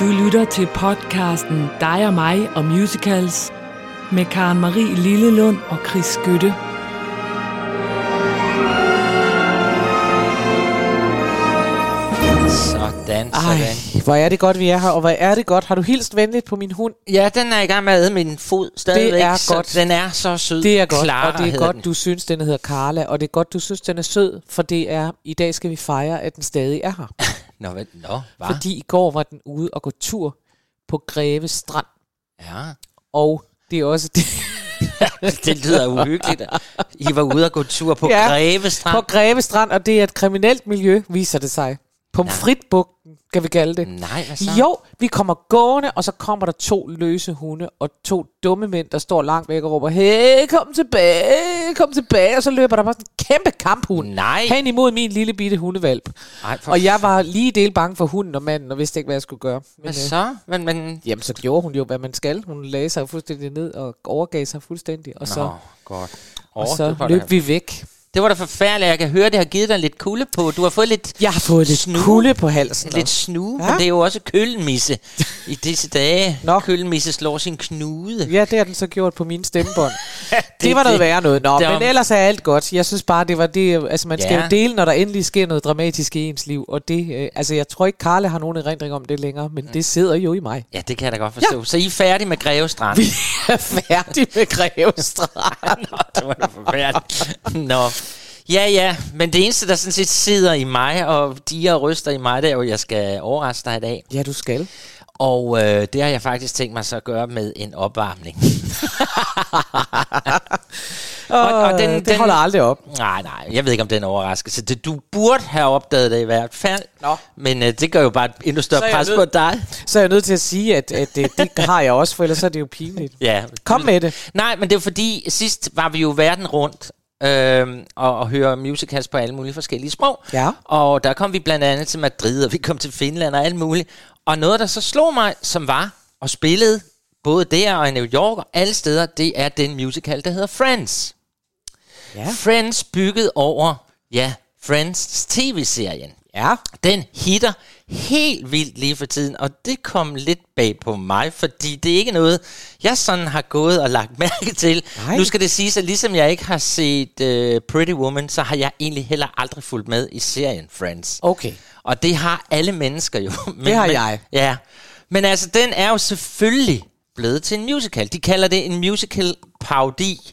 Du lytter til podcasten Dig og mig og musicals med Karen Marie Lillelund og Chris Skytte. Sådan, Ej, sådan. hvor er det godt, vi er her, og hvor er det godt. Har du hilst venligt på min hund? Ja, den er i gang med at æde min fod stadigvæk. er så godt. Den er så sød. Det er godt, Clara og det er godt, den. du synes, den hedder Carla, og det er godt, du synes, den er sød, for det er, i dag skal vi fejre, at den stadig er her. Nå, hvad? Nå, hvad? Fordi i går var den ude og gå tur på Greve Strand, Ja, og det er også det, det lyder uhyggeligt. I var ude og gå tur på Ja, Greve Strand. på Greve Strand, og det er et kriminelt miljø, viser det sig. Pomfritbugten, kan vi kalde det. Nej, hvad så? Jo, vi kommer gående, og så kommer der to løse hunde og to dumme mænd, der står langt væk og råber, hey, kom tilbage, kom tilbage. Og så løber der bare sådan en kæmpe kamphund Nej. hen imod min lille bitte hundevalp. Ej, for Og jeg var lige del bange for hunden og manden, og vidste ikke, hvad jeg skulle gøre. Men, Hvad øh, så? Men, men... jamen, så gjorde hun jo, hvad man skal. Hun lagde sig fuldstændig ned og overgav sig fuldstændig. Og så, Nå, godt. og Åh, så løb vi væk. Det var da forfærdeligt. Jeg kan høre, det har givet dig lidt kulde på. Du har fået lidt, Jeg har fået lidt Snue. kulde på halsen. lidt snue, Ja. men det er jo også kølenmisse i disse dage. Nå. Kølenmisse slår sin knude. Ja, det har den så gjort på mine stemmebånd. det, Det- var noget det- værre noget. Nå, var- men ellers er alt godt. Jeg synes bare, det var det... Altså, man skal Ja. jo dele, når der endelig sker noget dramatisk i ens liv. Og det... Øh, altså, jeg tror ikke, Karle har nogen erindring om det længere, men det sidder jo i mig. Ja, det kan jeg da godt forstå. Ja. Så I er færdige med Greve Strand? Vi er færdige med Greve Strand. Nå, det var da forfærdeligt. Nå. Ja, ja, men det eneste, der sådan set sidder i mig, og de og ryster i mig, det er jo, at jeg skal overraske dig i dag. ja, du skal. Og øh, det har jeg faktisk tænkt mig så at gøre med en opvarmning. Og, og den- den, det den- holder aldrig op. nej, nej, jeg ved ikke, om det er en overraskelse. Det, du burde have opdaget det i hvert fald. Nå. Men øh, det gør jo bare et endnu større pres nødt- på dig. Så er jeg nødt til at sige, at, at det, det har jeg også, for ellers er det jo pinligt. Ja. Kom med det. Nej, men det er fordi, sidst var vi jo verden rundt øh, og, og høre musicals på alle mulige forskellige sprog. Ja. Og der kom vi blandt andet til Madrid, og vi kom til Finland og alt muligt. Og noget, der så slog mig, som var og spillede både der og i New York og alle steder, det er den musical, der hedder Friends. Ja. Friends bygget over, ja, Friends tv-serien. Ja. Den hitter helt vildt lige for tiden, og det kom lidt bag på mig, fordi det er ikke noget, jeg sådan har gået og lagt mærke til. Nej. Nu skal det siges, at ligesom jeg ikke har set uh, Pretty Woman, så har jeg egentlig heller aldrig fulgt med i serien Friends. Okay. Og det har alle mennesker jo. Men, Det har men, jeg. Ja, men altså, den er jo selvfølgelig blevet til en musical. De kalder det en musical parodi.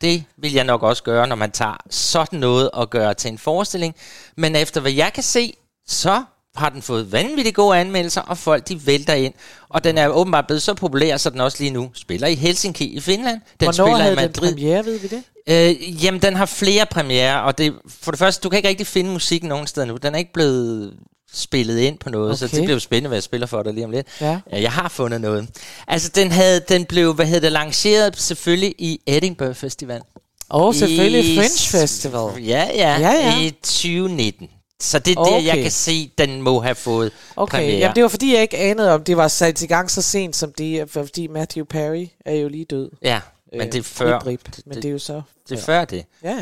Det vil jeg nok også gøre, når man tager sådan noget og gør til en forestilling. Men efter hvad jeg kan se, så har den fået vanvittigt gode anmeldelser, og folk de vælter ind. Og den er åbenbart blevet så populær, så den også lige nu spiller i Helsinki i Finland. Den Hvornår spiller havde i den Madrid. premiere, ved vi det? Øh, jamen, den har flere premiere, og det, for det første, du kan ikke rigtig finde musikken nogen steder nu. Den er ikke blevet spillet ind på noget, okay. så det bliver jo spændende, hvad jeg spiller for dig lige om lidt. Ja. Jeg har fundet noget. Altså, den, havde, den blev, hvad hedder det, lanceret selvfølgelig i Edinburgh Festival. Og selvfølgelig I- Fringe Festival. Ja, ja, Ja, ja. i 2019. Så det er der, Okay. jeg kan se, den må have fået Okay, premiere. Jamen, det var fordi, jeg ikke anede, om det var sat i gang så sent som det, for- fordi Matthew Perry er jo lige død. Ja, men Øh, det er før. rip. Men det, det er jo så... Det er før det. Ja,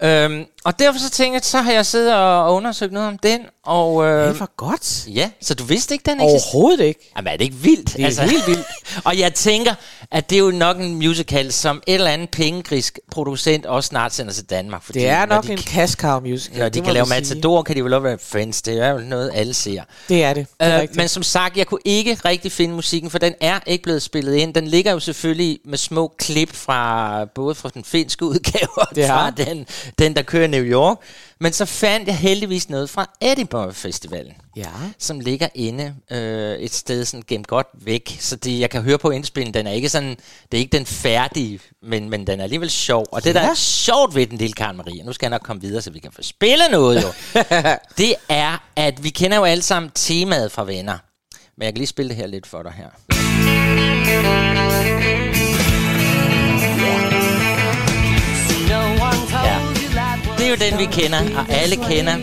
ja. Øhm, og derfor så tænkte jeg, så har jeg siddet og undersøgt noget om den, og... Øh, Det var godt. Ja, så du vidste ikke, den eksisterer? Overhovedet ikke. Jamen er det ikke vildt? Det er helt vildt. og jeg tænker, at det er jo nok en musical, som et eller andet pengegrisk producent også snart sender til Danmark. Fordi Det er nok de, en cow musical. Når de kan lave. Matador, kan de vel også være Friends. Det er jo noget, alle ser. Det er det. det er Øh, men som sagt, jeg kunne ikke rigtig finde musikken, for den er ikke blevet spillet ind. Den ligger jo selvfølgelig med små klip fra både fra den finske udgave og fra den, den, der kører i New York. Men så fandt jeg heldigvis noget fra Edinburgh Festivalen Ja. som ligger inde øh, et sted sådan gemt godt væk. Så det, jeg kan høre på indspillen, den er ikke sådan, det er ikke den færdige, men, men den er alligevel sjov. Og det, der er sjovt ved den lille Karen Marie, nu skal jeg nok komme videre, så vi kan få spillet noget jo, det er, at vi kender jo alle sammen temaet fra venner. Men jeg kan lige spille det her lidt for dig her. Er jo den, vi kender, og alle kender.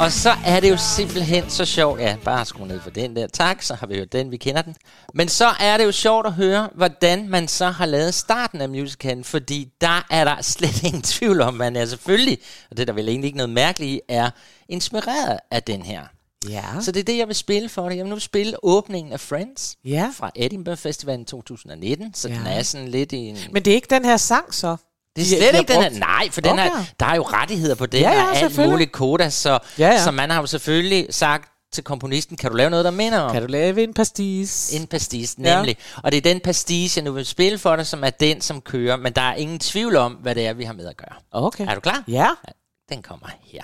Og så er det jo simpelthen så sjovt. Ja, bare skru ned for den der. Tak, så har vi hørt den, vi kender den. Men så er det jo sjovt at høre, hvordan man så har lavet starten af musicalen, fordi der er der slet ingen tvivl om, man er selvfølgelig, og det er der vel egentlig ikke noget mærkeligt i, er inspireret af den her. Ja. Så det er det, jeg vil spille for dig. Jeg vil nu spille åbningen af Friends Ja. fra Edinburgh Festivalen 2019, så Ja. den er sådan lidt i en... Men det er ikke den her sang, så? Det er slet de ikke den her. Nej, for den Okay. her, der er jo rettigheder på den, Ja, ja, og alt muligt koda, så, Ja, ja. så man har jo selvfølgelig sagt til komponisten, kan du lave noget, der minder om Kan du lave en pastis? en pastis, Ja. nemlig. Og det er den pastis, jeg nu vil spille for dig, som er den, som kører, men der er ingen tvivl om, hvad det er, vi har med at gøre. Okay. Er du klar? Ja. Den kommer her.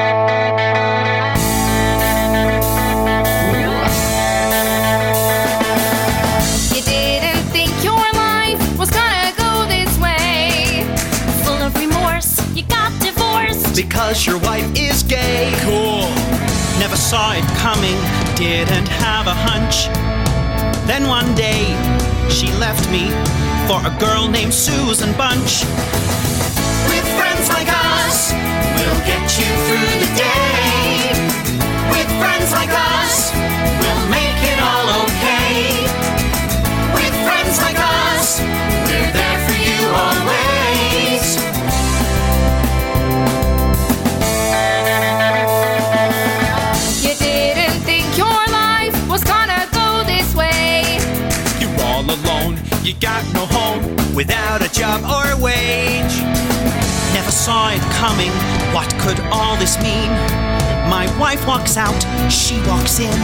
You Because your wife is gay. Cool. Never saw it coming, didn't have a hunch. Then one day, she left me for a girl named Susan Bunch. With friends like us, we'll get you through the day. With friends like us, you got no home without a job or wage. Never saw it coming, what could all this mean? My wife walks out, she walks in.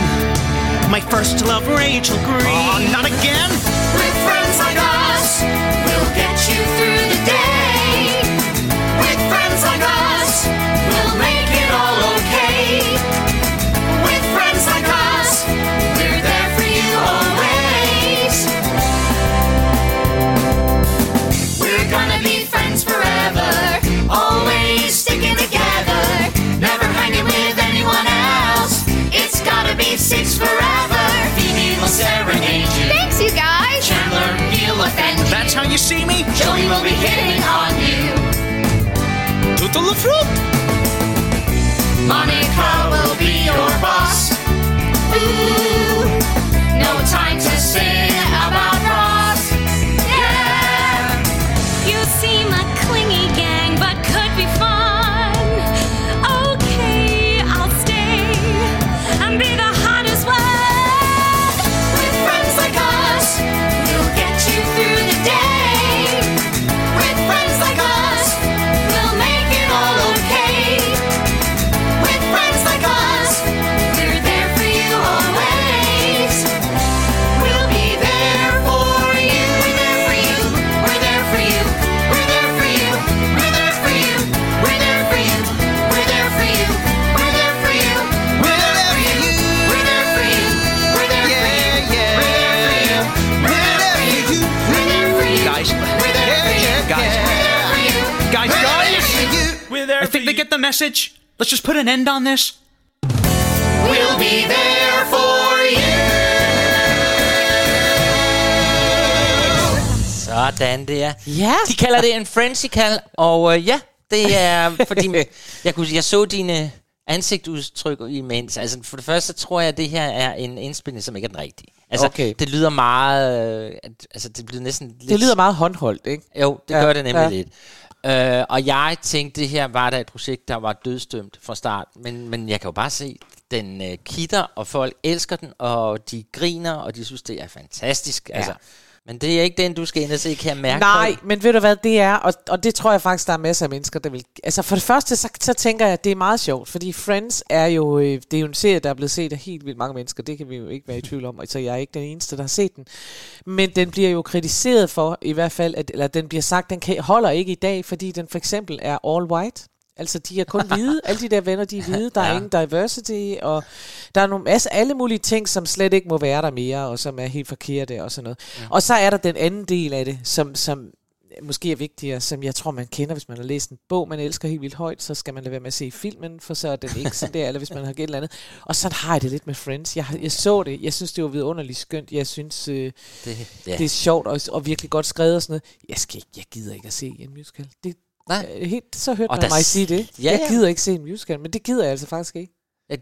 My first love, Rachel Green. Oh, not again! With friends like us, we'll get you through How you see me? Joey will be hitting on you. Tout le fruit! Monica will be your boss. Ooh, no time to sing message. Let's just put an end on this. We'll be there for you. Sådan der. Ja. De kalder det en Frenchical, og øh, ja, det er, fordi jeg, kunne, jeg så dine ansigtsudtryk imens. Altså, for det første tror jeg, at det her er en indspilning, som ikke er den rigtige. Altså, Okay. det lyder meget... Øh, at- altså, det lyder næsten lidt... Det lyder meget håndholdt, ikke? Jo, det Ja, gør det nemlig ja. lidt. Øh, og jeg tænkte, det her var da et projekt, der var dødstømt fra start. Men, men jeg kan jo bare se, den øh, kitter, og folk elsker den, og de griner, og de synes, det er fantastisk. Ja. Altså, men det er ikke den, du skal ind og se, kan jeg mærke Nej, på. men ved du hvad, det er, og, og det tror jeg faktisk, der er masser af mennesker, der vil... Altså for det første, så, så tænker jeg, at det er meget sjovt, fordi Friends er jo, øh, det er jo en serie, der er blevet set af helt vildt mange mennesker, det kan vi jo ikke være i tvivl om, så jeg er ikke den eneste, der har set den. Men den bliver jo kritiseret for, i hvert fald, at, eller den bliver sagt, den kan, holder ikke i dag, fordi den for eksempel er all white. Altså, de er kun hvide. Alle de der venner, de er hvide. Der er Ja. ingen diversity, og der er nogle masse, alle mulige ting, som slet ikke må være der mere, og som er helt forkerte og sådan noget. Ja. Og så er der den anden del af det, som, som måske er vigtigere, som jeg tror, man kender, hvis man har læst en bog, man elsker helt vildt højt, så skal man lade være med at se filmen, for så er den ikke sådan der, eller hvis man har gæt eller andet. Og sådan har jeg det lidt med Friends. Jeg, jeg så det, jeg synes, det var vidunderligt skønt. Jeg synes, øh, Det, ja. det er sjovt og, og virkelig godt skrevet og sådan noget. Jeg, skal ikke, jeg gider ikke at se en musical. Det, Nej. øh, helt, så hørte Og man mig sige det. Ja, jeg gider ikke se en musical, men det gider jeg altså faktisk ikke.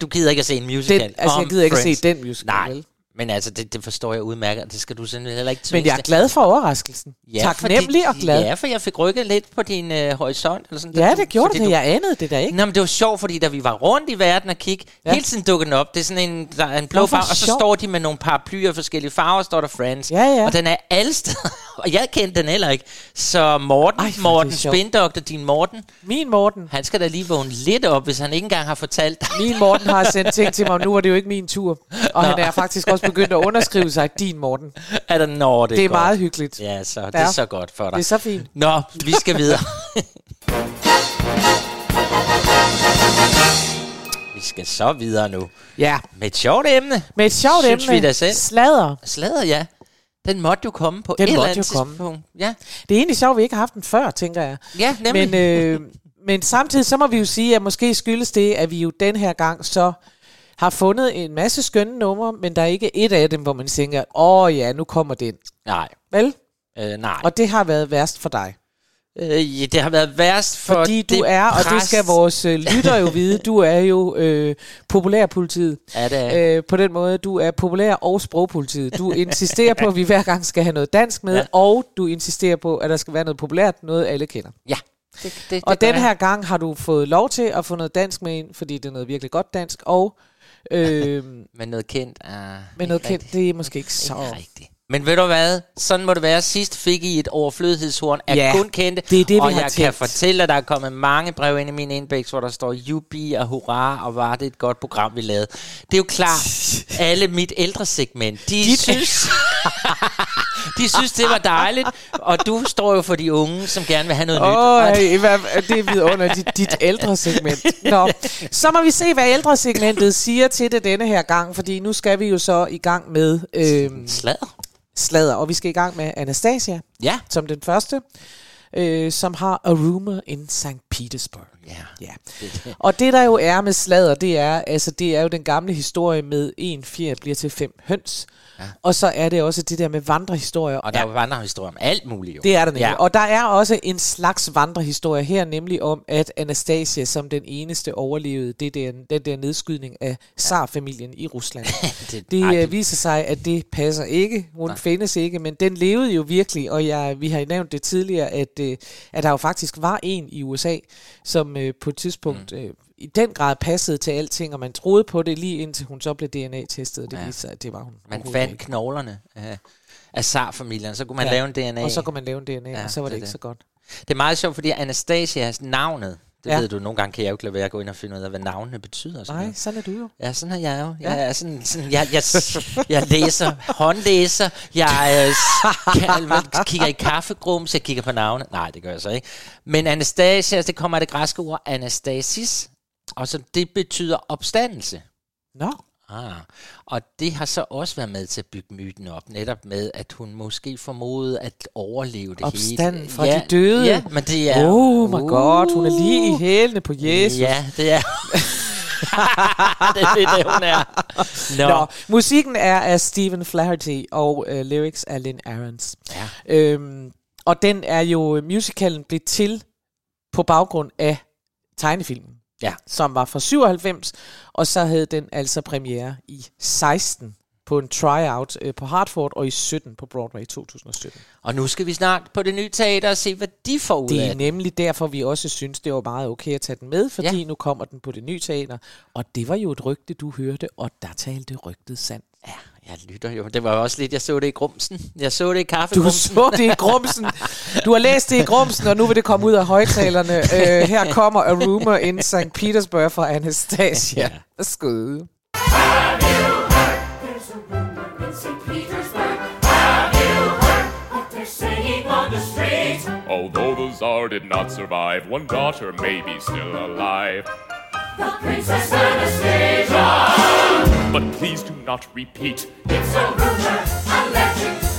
Du gider ikke at se en musical Den, altså, jeg gider ikke Friends. at se den musical, Nej, vel? Men altså, det, det forstår jeg udmærket, og det skal du simpelthen heller ikke Men jeg er glad for overraskelsen. Ja, Taknemmelig og glad. Ja, for jeg fik rykket lidt på din øh, horisont. Eller sådan, Ja, du- det gjorde fordi det. Du, Jeg anede det da ikke. Nå, men det var sjovt, fordi da vi var rundt i verden og kigge, Ja. hele tiden dukker den op. Det er sådan en, der er en blå Nå, farve, og så står de med nogle paraplyer af forskellige farver, står der Friends. Ja, ja. Og den er alle steder, og jeg kendte den heller ikke. Så Morten, Ej, Morten, sjovt. spindoktor, din Morten, Min Morten. han skal da lige vågne lidt op, hvis han ikke engang har fortalt dig. Min Morten har sendt ting til mig, og nu er det jo ikke min tur. Og han er faktisk også begyndt at underskrive sig, din Morten. er der når det, Det er godt. meget hyggeligt. Ja, så det Ja. er så godt for dig. Det er så fint. Nå, vi skal videre. vi skal så videre nu. Ja, Med et sjovt emne. med et sjovt Synes emne. vi da selv. Sladder. Slader, ja. Den måtte jo komme på Den et eller andet jo komme. tidspunkt. Ja, Det er egentlig sjovt, at vi ikke har haft den før, tænker jeg. ja nemlig. Men, øh, men samtidig så må vi jo sige, at måske skyldes det, at vi jo den her gang så har fundet en masse skønne numre, men der er ikke et af dem, hvor man tænker, åh ja, nu kommer den. nej, Vel? øh, nej. Og det har været værst for dig. Øh, ja, det har været værst for Fordi du det er, og det skal vores øh, lytter jo vide, du er jo øh, populærpolitiet. Ja, det er. Øh, på den måde, du er populær og sprogpolitiet. Du insisterer på, at vi hver gang skal have noget dansk med, Ja. og du insisterer på, at der skal være noget populært, noget alle kender. Ja. Det, det, det Og gør den her gang har du fået lov til at få noget dansk med ind, fordi det er noget virkelig godt dansk, og øh, Men noget kendt er... med noget kendt, rigtigt. det er måske ikke så... Ikke rigtigt. Men ved du hvad? Sådan må det være. Sidst fik I et overflødighedshorn af Ja, kun kendte. det er det, og jeg kan tænkt. fortælle, at der er kommet mange breve ind i min inbox, hvor der står jubi og hurra, og var det et godt program, vi lavede. Det er jo klart, alle mit ældre segment, de Dit- synes... de synes, det var dejligt. Og du står jo for de unge, som gerne vil have noget nyt. Åh, Og oh, det er vidunder, dit, dit ældre segment. Nå, så må vi se, hvad ældre segmentet siger til det denne her gang, fordi nu skal vi jo så i gang med øh, Sladder. Sladder, og vi skal i gang med Anastasia Ja. som den første, øh, som har A Rumor in St. Petersburg. Ja. Ja. Og det der jo er med sladder, det er, altså, det er jo den gamle historie med en fjer bliver til fem høns. Ja. Og så er det også det der med vandrehistorier. Og der er jo vandrehistorier om alt muligt jo. Det er der nemlig. Ja. Ja. Og der er også en slags vandrehistorie her, nemlig om, at Anastasia som den eneste overlevede det der, den der nedskydning af Tsar-familien i Rusland. Det- det øh, viser sig, at det passer ikke. Hun Nej. findes ikke, men den levede jo virkelig, og jeg, vi har nævnt det tidligere, at, øh, at der jo faktisk var en i USA, som øh, på et tidspunkt... Øh, i den grad passede til alting, og man troede på det lige indtil hun så blev DNA-testet, og det Ja. viste sig, at det var hun. Man fandt ikke. knoglerne af, af Tsar-familien, så kunne man Ja. lave en DNA. Og så kunne man lave en DNA, Ja, og så var det det, ikke det. så godt. Det er meget sjovt, fordi Anastasias navnet, det ja. Ved du, nogle gange kan jeg jo ikke lade være at gå ind og finde ud af, hvad navnene betyder. Sådan Nej, noget. sådan er du jo. Ja, sådan er jeg jo. Jeg, Ja. er sådan, sådan, jeg, jeg, jeg læser, håndlæser, jeg øh, kan, man kigger i kaffegrums, jeg kigger på navne. Nej, det gør jeg så ikke. Men Anastasia, det kommer af det græske ord Anastasis, og så det betyder opstandelse. Nå, Ah, og det har så også været med til at bygge myten op, netop med, at hun måske formodede at overleve det Opstanden hele. fra de døde. Ja, men det er... oh my god, hun er lige i hælene på Jesus. Ja, det er... det er det, det, hun er. Nå. Nå, musikken er af Stephen Flaherty, og øh, lyrics af Lynn Ahrens. Ja. Øhm, og den er jo, musicalen blev til på baggrund af tegnefilmen, Ja. som var fra 97, og så havde den altså premiere i 16 på en tryout øh, på Hartford, og i 17 på Broadway 2017. Og nu skal vi snart på det nye teater og se, hvad de får ud Det af er det. nemlig derfor, vi også synes, det var meget okay at tage den med, fordi Ja. nu kommer den på det nye teater, og det var jo et rygte, du hørte, og der talte rygtet sandt. Ja, jeg lytter jo. Det var også lidt, jeg så det i grumsen. Jeg så det i Du kaffegrumsen. så det i grumsen. Du har læst det i grumsen, og nu vil det komme ud af højtalerne. Uh, her kommer A Rumor in St. Petersburg fra Anastasia. Ja. Værsgo. There's a rumor in St. Petersburg. Have you heard what they're saying on the street? Although the Tsar did not survive, one daughter may be still alive. The Princess Anastasia. But please do not repeat. It's a rumor, a legend,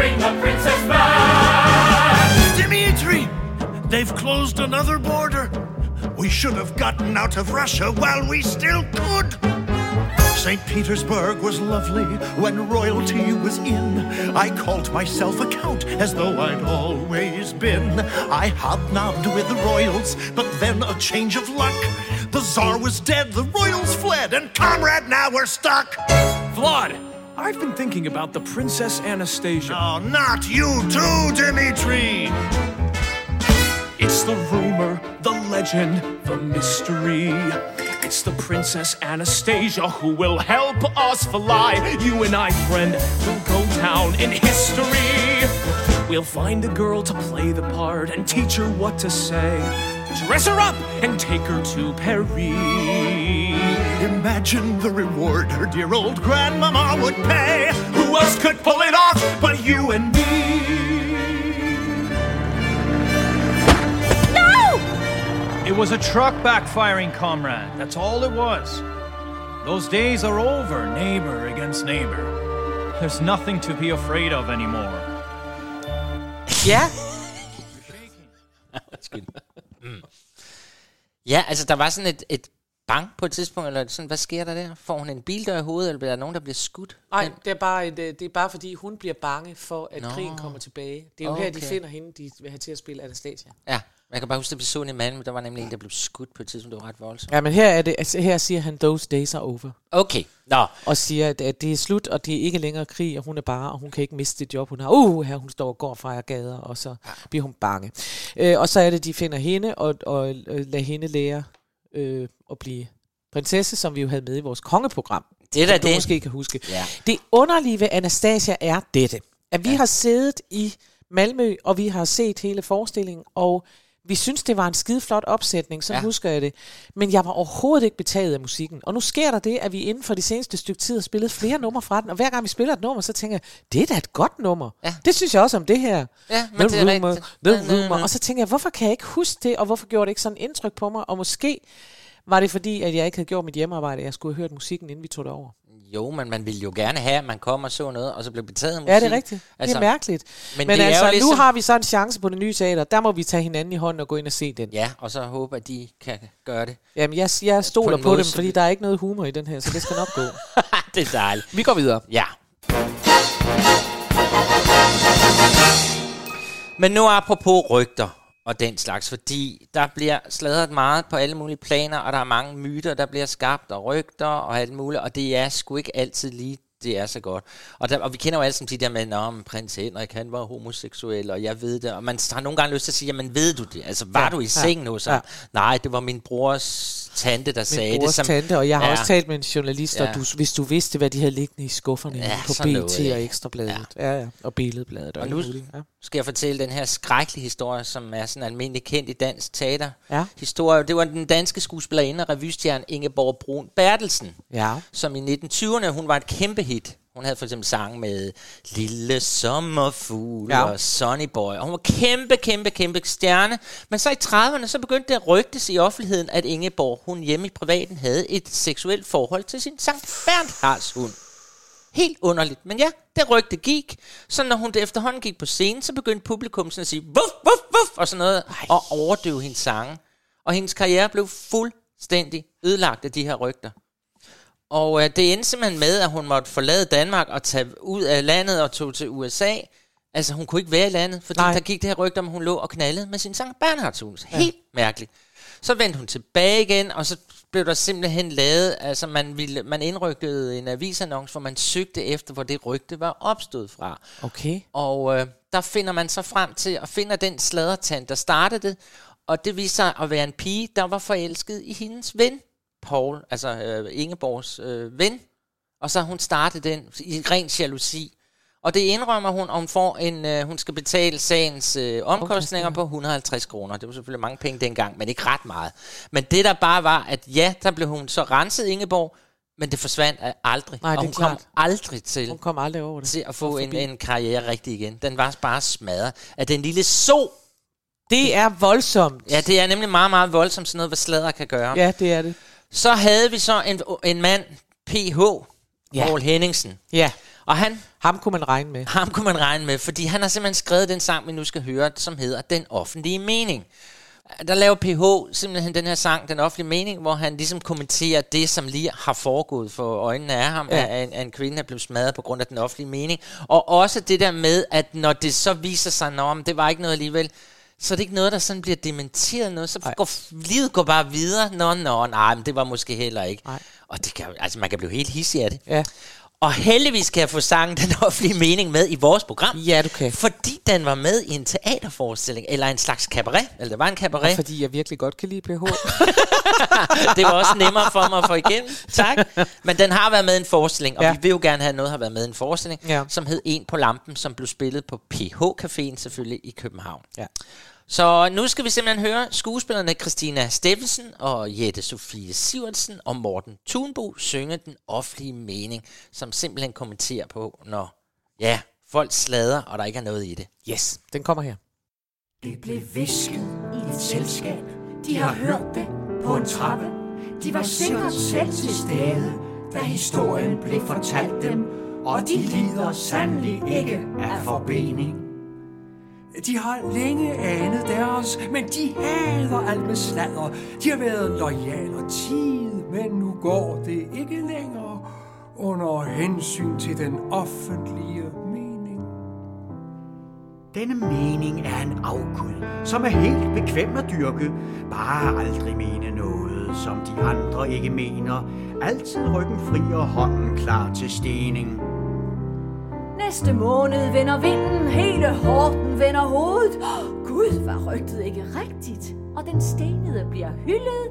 bring the princess back. Dimitri! They've closed another border. We should have gotten out of Russia while we still could. St. Petersburg was lovely when royalty was in. I called myself a count as though I'd always been. I hobnobbed with the royals, but then a change of luck. The Tsar was dead, the royals fled, and comrade, now we're stuck. Vlad, I've been thinking about the Princess Anastasia. Oh, not you too, Dimitri! It's the rumor, the legend, the mystery. It's the Princess Anastasia who will help us fly. You and I, friend, will go down in history. We'll find a girl to play the part and teach her what to say. Dress her up and take her to Paris. Imagine the reward her dear old grandmama would pay. Who else could pull it off but you and me? No! It was a truck backfiring, comrade. That's all it was. Those days are over, neighbor against neighbor. There's nothing to be afraid of anymore. Ja, Mm. Ja, altså der var sådan et, et bang på et tidspunkt, eller sådan, hvad sker der der? Får hun en bildør i hovedet, eller bliver der nogen, der bliver skudt? Nej, det er, bare et, øh, det er bare fordi, hun bliver bange for, at Nå. krigen kommer tilbage. Det er jo her, de Okay. finder hende, de vil have til at spille Anastasia. Ja, jeg kan bare huske, at episoden i Malmø, der var nemlig en, der blev skudt på et tidspunkt, det var ret voldsomt. Ja, men her, er det, altså, her siger han, those days are over. Okay, nå. Og siger, at, at det er slut, og det er ikke længere krig, og hun er bare, og hun kan ikke miste det job, hun har. Uh, her hun står og går fra gader, og så bliver hun bange. Øh, og så er det, de finder hende, og, og øh, lader hende lære øh, at blive prinsesse, som vi jo havde med i vores kongeprogram. Det er da det. måske kan huske. Ja. Det underlige ved Anastasia er dette, at vi ja. har siddet i Malmø, og vi har set hele forestillingen, og vi synes, det var en skide flot opsætning, så Ja. husker jeg det. Men jeg var overhovedet ikke betaget af musikken. Og nu sker der det, at vi inden for de seneste stykke tid har spillet flere numre fra den, og hver gang vi spiller et nummer, så tænker jeg, det er da et godt nummer. Ja. Det synes jeg også om det her. Ja, men the det er rumor, rigtigt. Ja, ja, ja. rumor. Og så tænker jeg, hvorfor kan jeg ikke huske det, og hvorfor gjorde det ikke sådan indtryk på mig? Og måske var det fordi, at jeg ikke havde gjort mit hjemmearbejde, jeg skulle have hørt musikken, inden vi tog det over. Jo, men man ville jo gerne have, at man kom og så noget, og så blev betaget af musik. Ja, det er rigtigt. Altså, det er mærkeligt. Men, Men, det altså, er jo nu ligesom, har vi så en chance på det nye teater. Der må vi tage hinanden i hånden og gå ind og se den. Ja, og så håbe, at de kan gøre det. Jamen, jeg, jeg stoler på, måde, dem, fordi der er ikke noget humor i den her, så det skal nok gå. det er dejligt. vi går videre. Ja. Men nu apropos rygter og den slags, fordi der bliver sladret meget på alle mulige planer, og der er mange myter, der bliver skabt, og rygter og alt muligt, og det er sgu ikke altid lige det er så godt. Og, der, og vi kender jo alle sammen de der med, men prins Henrik, han var homoseksuel, og jeg ved det. Og man har nogle gange lyst til at sige, jamen ved du det? Altså, var Ja, du i ja, sengen hos ja. Nej, det var min brors tante, der sagde Min det. brors tante, og jeg har Ja. også talt med en journalist, Ja. og du, hvis du vidste, hvad de havde liggende i skufferne Ja, på BT noget, og. Ekstrabladet. Ja. ja, ja. Og Billedbladet og, Og nu muligt. Ja. skal jeg fortælle den her skrækkelige historie, som er sådan almindelig kendt i dansk teater. Ja. Historie, det var den danske skuespillerinde og revystjerne Ingeborg Brun Bertelsen, ja. som i 1920'erne, hun var et kæmpe hit. Hun havde for eksempel sang med Lille Sommerfugl Ja. og Sonny Boy. Og hun var kæmpe, kæmpe, kæmpe stjerne. Men så i 30'erne, så begyndte det at rygtes i offentligheden, at Ingeborg, hun hjemme i privaten, havde et seksuelt forhold til sin Sankt Bernhards hund. Helt underligt. Men ja, det rygte gik. Så når hun efterhånden gik på scenen, så begyndte publikum sådan at sige, vuff, vuff, vuff, og sådan noget, Ej. og overdøve hendes sange. Og hendes karriere blev fuldstændig ødelagt af de her rygter. Og øh, det endte simpelthen med, at hun måtte forlade Danmark og tage ud af landet og tog til USA. Altså, hun kunne ikke være i landet, fordi Nej. Der gik det her rygte om, at hun lå og knaldede med sin sang Bernhardshus. Helt mærkeligt. Så vendte hun tilbage igen, og så blev der simpelthen lavet, altså man, ville, man indrygtede en avisannonce, hvor man søgte efter, hvor det rygte var opstået fra. Okay. Og øh, der finder man så frem til at finde den sladretand, der startede det. Og det viste sig at være en pige, der var forelsket i hendes ven, Paul, altså øh, Ingeborgs øh, ven. Og så hun startet den i ren jalousi. Og det indrømmer hun, hun, får en, øh, hun skal betale sagens øh, omkostninger på 150 kroner. Det var selvfølgelig mange penge dengang, men ikke ret meget. Men det der bare var, at ja, der blev hun så renset Ingeborg, men det forsvandt aldrig. Nej, det og hun klart. kom aldrig til Hun kom aldrig over det. til at få en, en karriere rigtig igen. Den var bare smadret af den lille so. Det er voldsomt. Ja, det er nemlig meget, meget voldsomt sådan noget, hvad sladder kan gøre. Ja, det er det. Så havde vi så en, en mand, PH, Ja. Paul Henningsen. Ja, Og han, ham kunne man regne med. ham kunne man regne med, fordi han har simpelthen skrevet den sang, vi nu skal høre, som hedder Den offentlige mening. der laver PH simpelthen den her sang, Den offentlige mening, hvor han ligesom kommenterer det, som lige har foregået for øjnene af ham, Ja. at en, at en kvinde er blevet smadret på grund af den offentlige mening. Og også det der med, at når det så viser sig, at det var ikke noget alligevel, så er det ikke noget, der sådan bliver dementeret noget, så går, livet går bare videre. Nå, nå, nej, men det var måske heller ikke. Nej. Og det kan, altså, man kan blive helt hissig af det. Ja. Og heldigvis kan jeg få sangen Den offentlige mening med i vores program. Ja, du kan. Fordi den var med i en teaterforestilling, eller en slags cabaret. Eller det var en Og cabaret. fordi jeg virkelig godt kan lide PH. det var også nemmere for mig at få igennem. Tak. Men den har været med i en forestilling, og Ja. vi vil jo gerne have noget har været med i en forestilling, Ja. som hed En på lampen, som blev spillet på PH Caféen selvfølgelig i København. Ja. Så nu skal vi simpelthen høre skuespillerne Christina Steffensen og Jette Sofie Sivertsen og Morten Thunbo synge den offentlige mening, som simpelthen kommenterer på, når ja, folk slader, og der ikke er noget i det. Yes, den kommer her. Det blev visket i et selskab. De har hørt det på en trappe. De var sikkert selv til stede, da historien blev fortalt dem. Og de lider sandelig ikke af forbening. De har længe anet deres, men de hader alt med sladder. De har været lojale og tid, men nu går det ikke længere under hensyn til den offentlige mening. Denne mening er en afgud, som er helt bekvem at dyrke. Bare aldrig mene noget, som de andre ikke mener. Altid ryggen fri og hånden klar til stening. Næste måned vender vinden, hele horten vender hovedet. Oh, Gud, var rygtet ikke rigtigt? Og den stenede bliver hyldet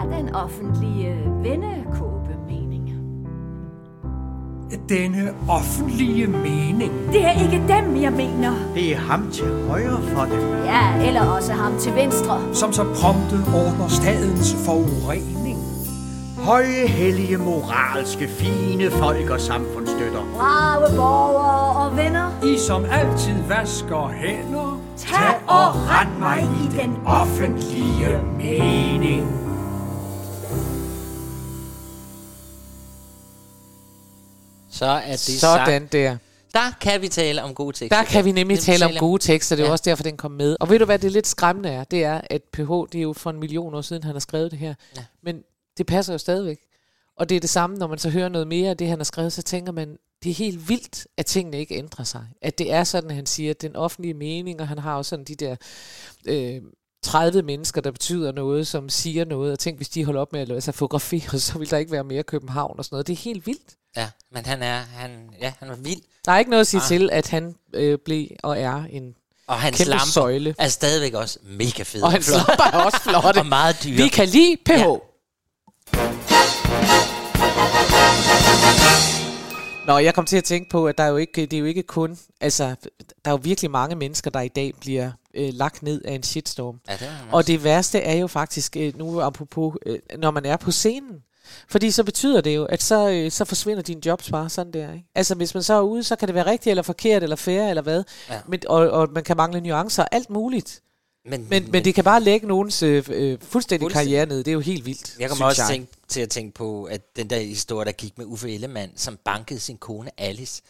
af den offentlige vennekåbemening. Denne offentlige mening. Det er ikke dem, jeg mener. Det er ham til højre for dem. Ja, eller også ham til venstre. Som så prompte ordner stadens forurening. Høje, hellige, moralske, fine folk og samfundsstøtter. Brave borgere og venner. I som altid vasker hænder. Tag og rend mig i den offentlige mening. Så er det Sådan sagt. der. Der kan vi tale om gode tekster. Der kan vi nemlig Det tale om gode tekster, det er ja. også derfor, den kom med. Og ved du hvad, det lidt skræmmende er? Det er, at PH, det er jo for en million år siden, han har skrevet det her. Ja. Men det passer jo stadigvæk. Og det er det samme, når man så hører noget mere af det, han har skrevet, så tænker man, det er helt vildt, at tingene ikke ændrer sig. At det er sådan, han siger, den offentlige mening, og han har jo sådan de der øh, 30 mennesker, der betyder noget, som siger noget. Og tænk, hvis de holder op med at lade sig fotografere, så vil der ikke være mere København og sådan noget. Det er helt vildt. Ja, men han er, han, ja, han er vild. Der er ikke noget at sige Ah. til, at han øh, blev og er en Og hans kæmpe lamper søjle. er stadigvæk også mega fede. Og hans lamper er også flotte. og meget dyre. Vi kan lide PH. Ja. Nå, jeg kom til at tænke på, at der er jo ikke, det er jo ikke kun, altså, der er jo virkelig mange mennesker, der i dag bliver øh, lagt ned af en shitstorm. Ja, det Og det værste er jo faktisk, øh, nu apropos, øh, når man er på scenen. Fordi så betyder det jo, at så, øh, så forsvinder dine jobs bare sådan der. Ikke? Altså hvis man så er ude, så kan det være rigtigt eller forkert eller fair eller hvad. Ja. Men, og, og man kan mangle nuancer, alt muligt. Men, Men, men det kan bare lægge nogens øh, øh, fuldstændig Fuldstændig. karriere ned. Det er jo helt vildt. Jeg kommer også tænke, til at tænke på, at den der historie, der gik med Uffe Ellemann, som bankede sin kone Alice,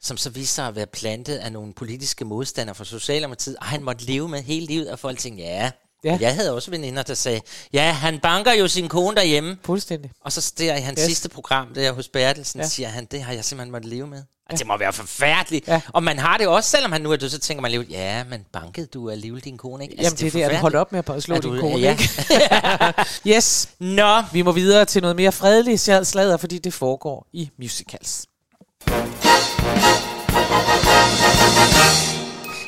som så viste sig at være plantet af nogle politiske modstandere fra Socialdemokratiet, og han måtte leve med hele livet, og folk tænkte, ja, Ja. jeg havde også veninder, der sagde, ja, han banker jo sin kone derhjemme. Fuldstændig. Og så der i hans Yes. sidste program, der hos Bertelsen, Ja. siger han, det har jeg simpelthen måttet leve med. Ja. Det må være forfærdeligt. Ja. Og man har det også, selvom han nu er død, så tænker man alligevel, ja, men bankede du alligevel din kone, ikke? Jamen det er det, at du holdt op med at slå Er din du- kone, ja. ikke? yes. Nå. Vi må videre til noget mere fredeligt sladder, fordi det foregår i musicals.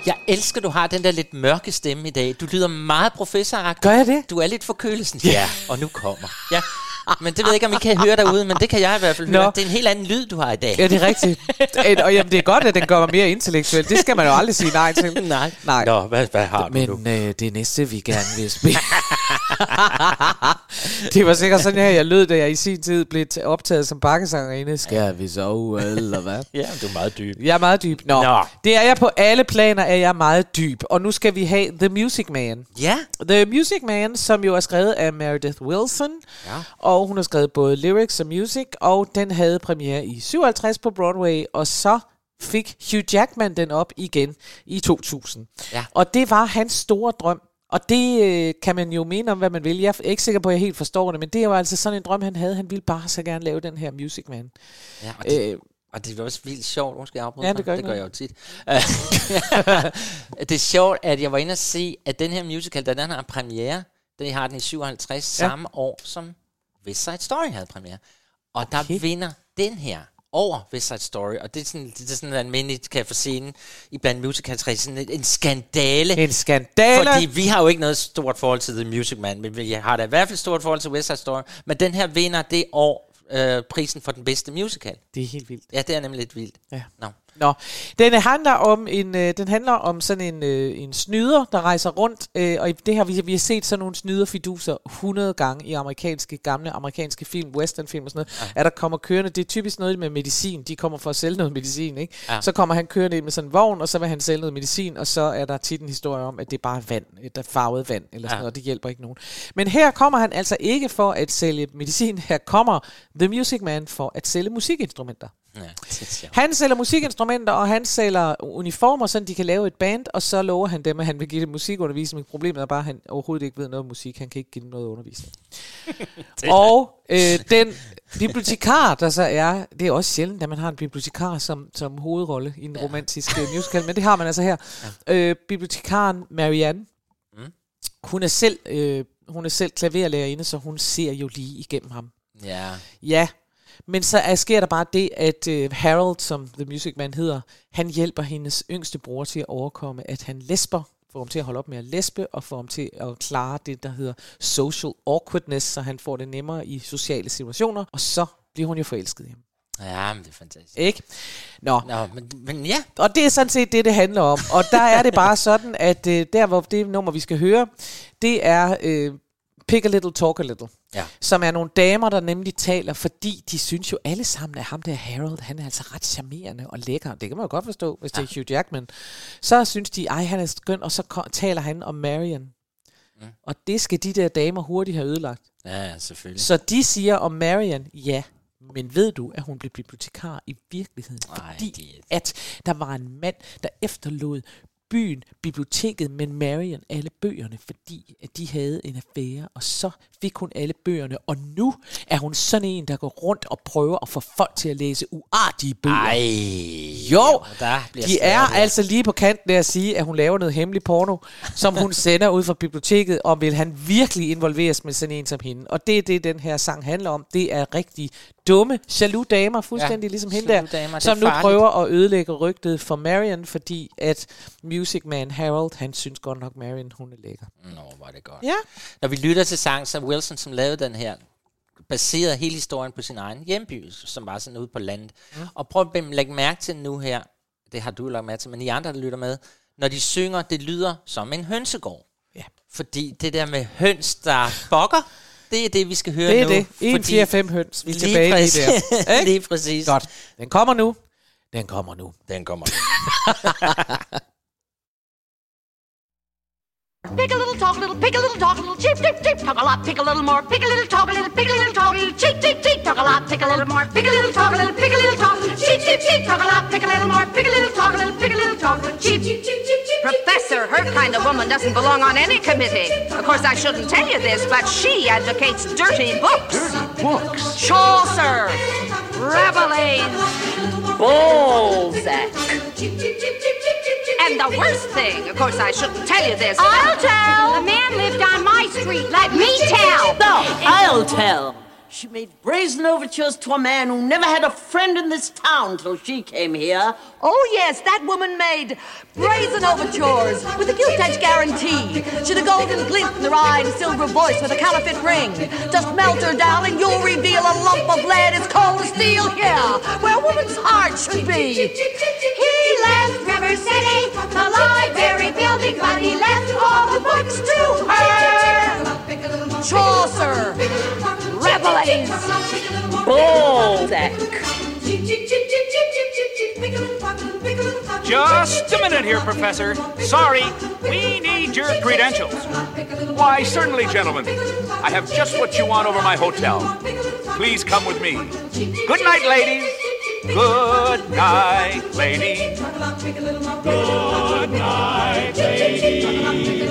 Jeg elsker, du har den der lidt mørke stemme i dag. Du lyder meget professoragtig. Gør jeg det? Du er lidt forkølelsen. Ja, og nu kommer. Ja. Men det ved jeg ikke, om I kan høre derude, men det kan jeg i hvert fald Nå. høre. Det er en helt anden lyd, du har i dag. Ja, det er rigtigt. Og jamen, det er godt, at den gør mig mere intellektuel. Det skal man jo aldrig sige nej til. nej. nej. Nå, hvad, hvad har du Men øh, det næste, vi gerne vil spille... det var sikkert sådan her, jeg lød, da jeg i sin tid blev optaget som bakkesangerinde. Skal vi sove, eller hvad? Ja, du er meget dyb. Jeg er meget dyb. Nå, Nå. det er jeg på alle planer, er jeg meget dyb. Og nu skal vi have The Music Man. Ja. The Music Man, som jo er skrevet af Meredith Wilson. Ja. Og hun har skrevet både lyrics og music, og den havde premiere i 57 på Broadway, og så fik Hugh Jackman den op igen i 2000. Ja. Og det var hans store drøm Og det øh, kan man jo mene om, hvad man vil. Jeg er ikke sikker på, at jeg helt forstår det, men det var altså sådan en drøm, han havde. Han ville bare så gerne lave den her Music Man. Ja, og det, Øh, og det var også vildt sjovt. Skal jeg afbryde Ja, det gør det gør jeg jo tit. det er sjovt, at jeg var inde og se, at den her musical, da den har premiere, den har den i 57, Ja. ja. samme år som West Side Story havde premiere. Og okay. der vinder den her over West Side Story, og det er sådan, det er sådan almindeligt, kan jeg få scenen i blandt musicals, sådan en, en skandale. En skandale! Fordi vi har jo ikke noget stort forhold til The Music Man, men vi har da i hvert fald et stort forhold til West Side Story. Men den her vinder det år øh, prisen for den bedste musical. Det er helt vildt. Ja, det er nemlig lidt vildt. Ja. Nå. Nå, den øh, handler om en, øh, den handler om sådan en, øh, en snyder, der rejser rundt, øh, og i det har vi, vi har set sådan nogle snyderfiduser 100 gange i amerikanske, gamle amerikanske film, westernfilm og sådan noget, ja. at der kommer kørende, det er typisk noget med medicin, de kommer for at sælge noget medicin, ikke? Ja. Så kommer han kørende ind med sådan en vogn, og så vil han sælge noget medicin, og så er der tit en historie om, at det er bare vand, et der farvet vand, eller sådan Ja. noget, og det hjælper ikke nogen. Men her kommer han altså ikke for at sælge medicin, her kommer The Music Man for at sælge musikinstrumenter. Ja. Han sælger musikinstrumenter, og han sælger uniformer, så de kan lave et band, og så lover han dem, at han vil give dem musikundervisning. Men problemet er bare, at han overhovedet ikke ved noget om musik. Han kan ikke give dem noget undervisning. og øh, den bibliotekar, der så er, det er også sjældent, at man har en bibliotekar som, som hovedrolle i en ja. romantisk øh, musical, men det har man altså her. Ja. Øh, bibliotekaren Marianne, Mm. hun er selv, øh, hun er selv klaverlærerinde, så hun ser jo lige igennem ham. Ja. Ja, men så er, sker der bare det, at øh, Harold, som The Music Man hedder, han hjælper hendes yngste bror til at overkomme, at han lesber, får ham til at holde op med at lesbe, og får ham til at klare det, der hedder social awkwardness, så han får det nemmere i sociale situationer, og så bliver hun jo forelsket i ham. Ja, men det er fantastisk. Ikke? Nå. Nå, men, men ja. Og det er sådan set det, det handler om. Og der er det bare sådan, at øh, der, hvor det nummer, vi skal høre, det er øh, Pick a Little, Talk a Little. Ja. Som er nogle damer, der nemlig taler, fordi de synes jo alle sammen, at ham der Harold, han er altså ret charmerende og lækker. Det kan man jo godt forstå, hvis det er Hugh Jackman. Så synes de, ej, han er skøn, og så taler han om Marion. Mm. Og det skal de der damer hurtigt have ødelagt. Ja, ja, selvfølgelig. Så de siger om Marion, ja, men ved du, at hun blev bibliotekar i virkeligheden? Ej, fordi at der var en mand, der efterlod byen, biblioteket, men Marion alle bøgerne, fordi at de havde en affære, og så fik hun alle bøgerne, og nu er hun sådan en, der går rundt og prøver at få folk til at læse uartige bøger. Ej. Jo, der bliver de er ja. altså lige på kanten af at sige, at hun laver noget hemmelig porno, som hun sender ud fra biblioteket, og vil han virkelig involveres med sådan en som hende. Og det er det, den her sang handler om. Det er rigtig dumme, jaloux damer, fuldstændig Ja, ligesom hende der, damer, er som nu farligt. prøver at ødelægge rygtet for Marion, fordi at Music Man Harold, han synes godt nok, Marion, hun er lækker. Nå, var det godt. Ja. Når vi lytter til sang, så Wilson, som lavede den her, baseret hele historien på sin egen hjemby, som var sådan ude på landet. Mm. Og prøv at lægge mærke til nu her, det har du lagt mærke til, men I andre, der lytter med, når de synger, det lyder som en hønsegård. Ja. Fordi det der med høns, der bokker, det er det, vi skal høre Det er nu. det. 1, fordi- 4, 5 høns. Vi er Lige tilbage lige præcis. der. Ikke? Lige præcis. Godt. Den kommer nu. Den kommer nu. Den kommer Pick a little, talk a little, pick a little, talk a little, cheep, cheep, cheep, talk a lot, pick a little more, pick a little, talk a little, pick a little, talk a little, cheep, cheep, cheep, talk a lot, pick a little more, pick a little, talk a little, pick a little, talk, a little, cheep, cheep, cheep, talk a lot, pick a little more, pick a little, talk a little, pick a little, talk, cheep, cheep, cheep, cheep, cheep. Professor, her kind of woman doesn't belong on any committee. Of course, I shouldn't tell you this, but she advocates dirty books. Dirty books? Chaucer, Rabelais, Balzac. And the worst thing, of course, I shouldn't tell you this. I'll tell. The man lived on my street. Let me tell. No, I'll tell. She made brazen overtures to a man who never had a friend in this town till she came here. Oh, yes, that woman made brazen overtures with a gilt edge guarantee. She'd a golden glint in her eye and a silver voice with a counterfeit ring. Just melt her, down and you'll reveal a lump of lead as cold as steel here, where a woman's heart should be. He left River City, the library building, but he left all the books to her. Chaucer, Rabelais, Balzac. Just a minute here, Professor. Sorry, we need your credentials. Why, certainly, gentlemen. I have just what you want over my hotel. Please come with me. Good night, ladies. Good night, ladies. Good night, ladies.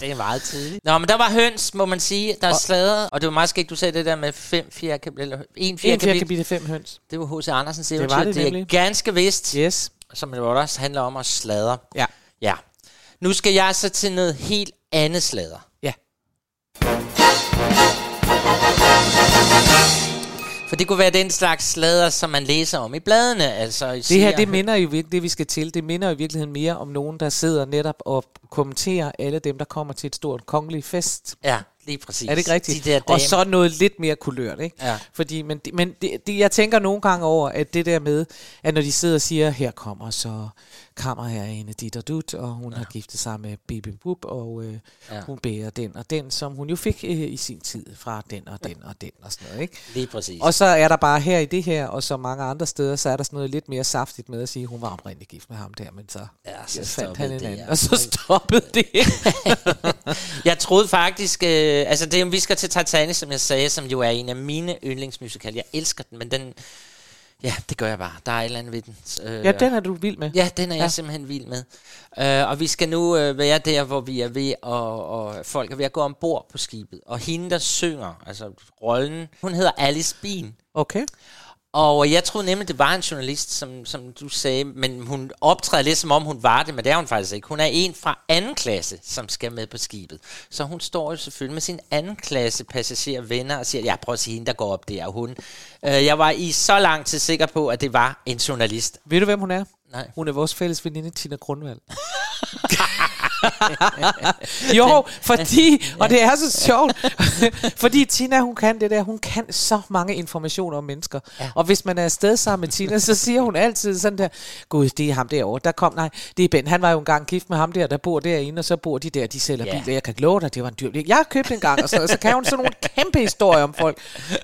Det er meget tidligt. Nå, men der var høns, må man sige. Der er slader, og det var meget skægt, du sagde det der med fem fjerde kapitel, eller en fjerde En kapitel, fem høns. Det var H.C. Andersens Det var eventyr. det det er nemlig. ganske vist. Yes. Som det også handler om at sladre. Ja. Ja. Nu skal jeg så til noget helt andet sladder. Ja. For det kunne være den slags sladder, som man læser om i bladene. Altså, Det her, det minder jo virkelig, det vi skal til, det minder i virkeligheden mere om nogen, der sidder netop og kommenterer alle dem, der kommer til et stort kongelig fest. Ja, lige præcis. Er det ikke rigtigt? De der og så noget lidt mere kulørt, ikke? Ja. Fordi, men men det, det, jeg tænker nogle gange over, at det der med, at når de sidder og siger, her kommer så kammerherrende dit og dut, og hun ja. har giftet sig med Bibi Bub, og øh, Ja. hun bærer den og den, som hun jo fik øh, i sin tid fra den og den og den og sådan noget, ikke? Lige præcis. Og så er der bare her i det her, og så mange andre steder, så er der sådan noget lidt mere saftigt med at sige, hun var oprindeligt gift med ham der, men så, ja, så fandt han en det, anden, ja. og så stoppede det. jeg troede faktisk, øh, altså det, vi skal til Titanic, som jeg sagde, som jo er en af mine yndlingsmusikal. Jeg elsker den, men den, ja, det gør jeg bare. Der er et eller andet ved den. Øh, Ja, den er du vild med. Ja, den er jeg Ja. simpelthen vild med. Øh, og vi skal nu øh, være der, hvor vi er ved, og, og folk er ved at gå ombord på skibet. Og hende, der synger, altså rollen, hun hedder Alice Bean. Okay. Og jeg troede nemlig, det var en journalist, som, som du sagde, men hun optræder lidt som om hun var det, men det er hun faktisk ikke. Hun er en fra anden klasse, som skal med på skibet. Så hun står jo selvfølgelig med sin anden klasse passagerer venner og siger, ja, prøv at sige hende, der går op der. Og hun, øh, jeg var i så lang tid sikker på, at det var en journalist. Ved du, hvem hun er? Nej. Hun er vores fælles veninde, Tina Grundvald. jo, fordi, og det er så sjovt, fordi Tina, hun kan det der, hun kan så mange informationer om mennesker. Ja. Og hvis man er afsted sammen med Tina, så siger hun altid sådan der, gud, det er ham derovre, der kom, nej, det er Ben, han var jo engang gift med ham der, der bor derinde, og så bor de der, de sælger Ja. biler, jeg kan love dig, det var en dyr. Jeg har købt en gang, og så, så kan hun sådan nogle kæmpe historier om folk.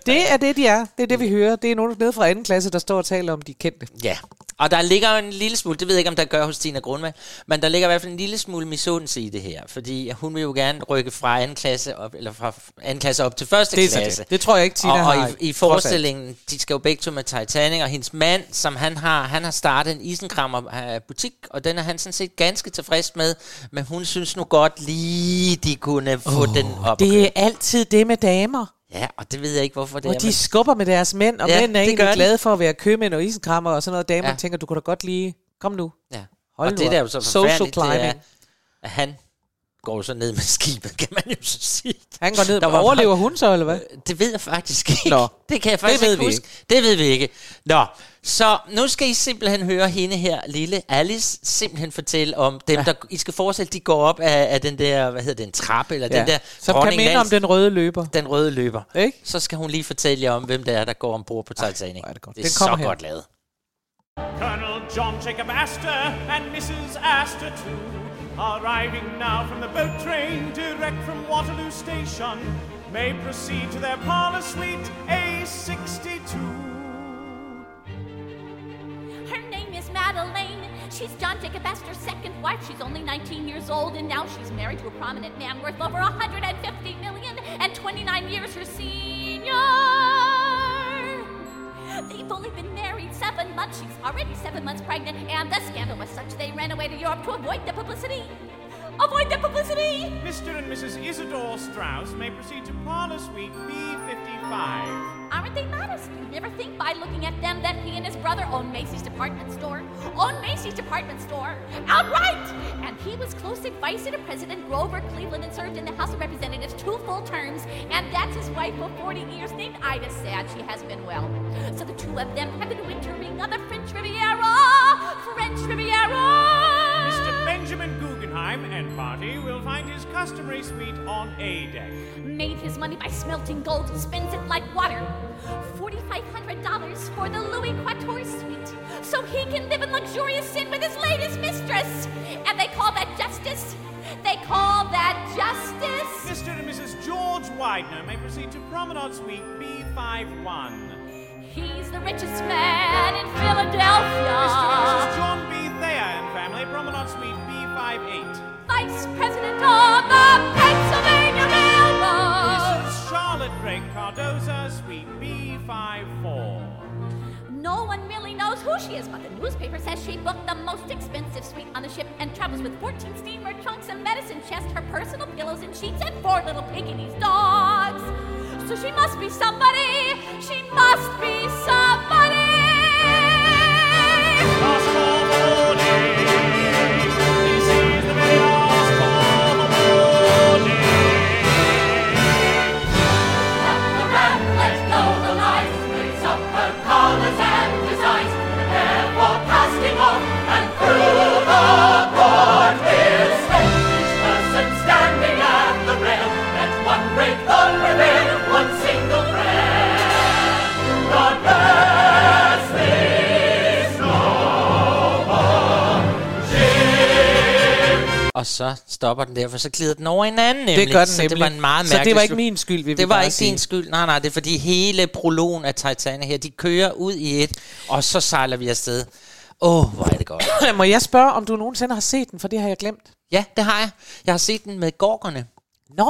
Det er det, de er, det er det, vi hører. Det er nogen nede fra anden klasse, der står og taler om de kendte. Ja, og der ligger jo en lille smule, det ved jeg ikke, om der gør hos Tina Grundvald, men der ligger i hvert fald en lille smule misundelse i det her, fordi hun vil jo gerne rykke fra anden klasse op, eller fra anden klasse op til første Det klasse. det. Det tror jeg ikke, Tina og, og har, i, i trods forestillingen, de skal jo begge to med Titanic, og hendes mand, som han har, han har startet en isenkrammer øh, butik, og den er han sådan set ganske tilfreds med, men hun synes nu godt lige, de kunne få oh, den op. Det er altid det med damer. Ja, og det ved jeg ikke, hvorfor det er. Og de men- skubber med deres mænd, og Ja, ja, mænd er egentlig de. glade for at være købmænd og isenkrammer og sådan noget. Damer Ja. tænker, du kunne da godt lige... Kom nu. Ja. Hold og det der er jo så Social forfærdeligt, det er, climbing. At han går jo så ned med skibet, kan man jo så sige. Han går ned. Der var Overlever bare- hun så, eller hvad? Det ved jeg faktisk ikke. Nå. Det kan jeg faktisk Det ved ikke vi huske. Det ved vi ikke. Nå, så nu skal I simpelthen høre hende her, lille Alice, simpelthen fortælle om dem, ja. der... I skal forestille, de går op af, af den der, hvad hedder det, en trappe, eller Ja. den der... Som kan minde om den røde løber. Den røde løber. Ikke? Så skal hun lige fortælle jer om, hvem det er, der går ombord på Titanic. det, det er Den så kommer her. godt lavet. Colonel John Jacob Astor and Mrs. Astor too, arriving now from the boat train direct from Waterloo Station, may proceed to their parlor suite A62. Her name is Madeline. She's John Jacob Astor's second wife. She's only 19 years old, and now she's married to a prominent man worth over 150 million and 29 years her senior. They've only been married seven months. She's already seven months pregnant, and the scandal was such they ran away to Europe to avoid the publicity. Avoid the publicity! Mr. and Mrs. Isidore Strauss may proceed to parlor suite B55. Aren't they modest? You'd never think by looking at them that he and his brother own Macy's department store. Own Macy's department store. Outright! And he was close advisor to President Grover Cleveland and served in the House of Representatives two full terms. And that's his wife for 40 years, named Ida Sad. She has been well. So the two of them have been wintering on the French Riviera. French Riviera! Benjamin Guggenheim and party will find his customary suite on A deck. Made his money by smelting gold, and spends it like water. $4,500 for the Louis Quatorze suite, so he can live in luxurious sin with his latest mistress. And they call that justice. They call that justice. Mr. and Mrs. George Widener may proceed to Promenade Suite B51. He's the richest man in Philadelphia. Mr. and Mrs. John B. Thayer and family, Promenade Suite B58. Vice President of the Pennsylvania Railroad. Mrs. Charlotte Drake Cardoza, Suite B54. No one really knows who she is, but the newspaper says she booked the most expensive suite on the ship and travels with 14 steamer trunks, a medicine chest, her personal pillows and sheets, and four little pygmies dogs. So she must be somebody. She must be somebody. Så stopper den der, for så glider den over en anden nemlig. Det gør den så det nemlig. var en meget Så det mærkelig var ikke min skyld, vi Det var ikke sige. din skyld. Nej, nej, det er fordi hele prologen af Titanic her, de kører ud i et, og så sejler vi afsted. Åh, oh, hvor er det godt. Må jeg spørge, om du nogensinde har set den, for det har jeg glemt. Ja, det har jeg. Jeg har set den med gorkerne. Nå!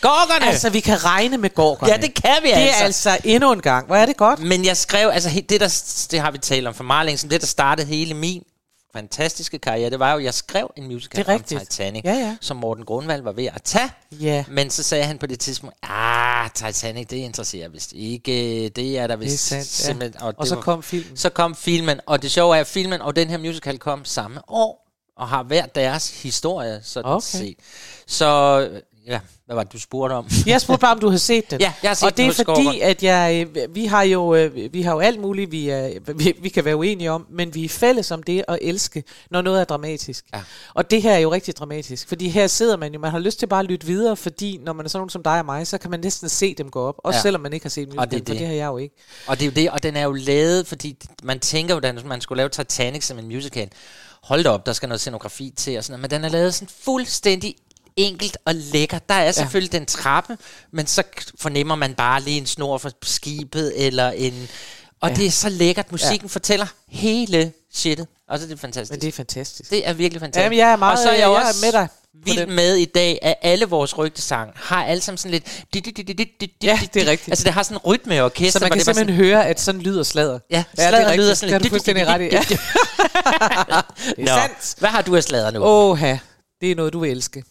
Gorkerne! Altså, vi kan regne med gorkerne. Ja, det kan vi det altså. er altså endnu en gang. Hvor er det godt? Men jeg skrev, altså det, der, det har vi talt om for meget længe, siden, det der startede hele min fantastiske karriere, det var jo, at jeg skrev en musical om. Titanic, Ja, ja. som Morten Grundvald var ved at tage. Ja. Men så sagde han på det tidspunkt, ah, Titanic, det interesserer vist ikke. Det er der vist Det er sandt, ja. simpelthen. Og det så var- kom filmen. Så kom filmen, og det sjove er, at filmen og den her musical kom samme år, og har hver deres historie, sådan Okay. set. Så, ja, hvad var det, du spurgte om? Jeg spurgte bare, om du havde set den. Ja, jeg har set og det er fordi, Skovgaard. at jeg, øh, vi har jo, øh, vi har jo alt muligt, vi, er, vi, vi kan være uenige om, men vi er fælles om det at elske, når noget er dramatisk. Ja. Og det her er jo rigtig dramatisk, fordi her sidder man jo, man har lyst til bare at lytte videre, fordi når man er sådan nogen som dig og mig, så kan man næsten se dem gå op, også Ja. selvom man ikke har set Og musical, det er for det. det har jeg jo ikke. Og det er jo det, og den er jo lavet, fordi man tænker jo, at man skulle lave Titanic som en musical. Hold da op, der skal noget scenografi til og sådan noget, men den er lavet sådan fuldstændig enkelt og lækker. Der er selvfølgelig ja. den trappe, men så fornemmer man bare lige en snor fra skibet, eller en... Og Ja. ja. det er så lækkert. Musikken ja. fortæller hele shitet. Og så er det fantastisk. Men det er fantastisk. Det er virkelig fantastisk. Jamen, jeg er meget- og så er jeg, jeg er også med dig vild med i dag, at alle vores rygtesang har alle sammen sådan lidt... Ja, det er rigtigt. Altså, det har sådan en rytme i orkester. Så man kan det simpelthen høre, at sådan lyder sladder. Ja, det er sladder rigtigt. lyder sådan Det har lidt- du fuldstændig ret i. Ja. det er sandt. hvad har du af sladder nu? Åh, det er noget, du vil elske.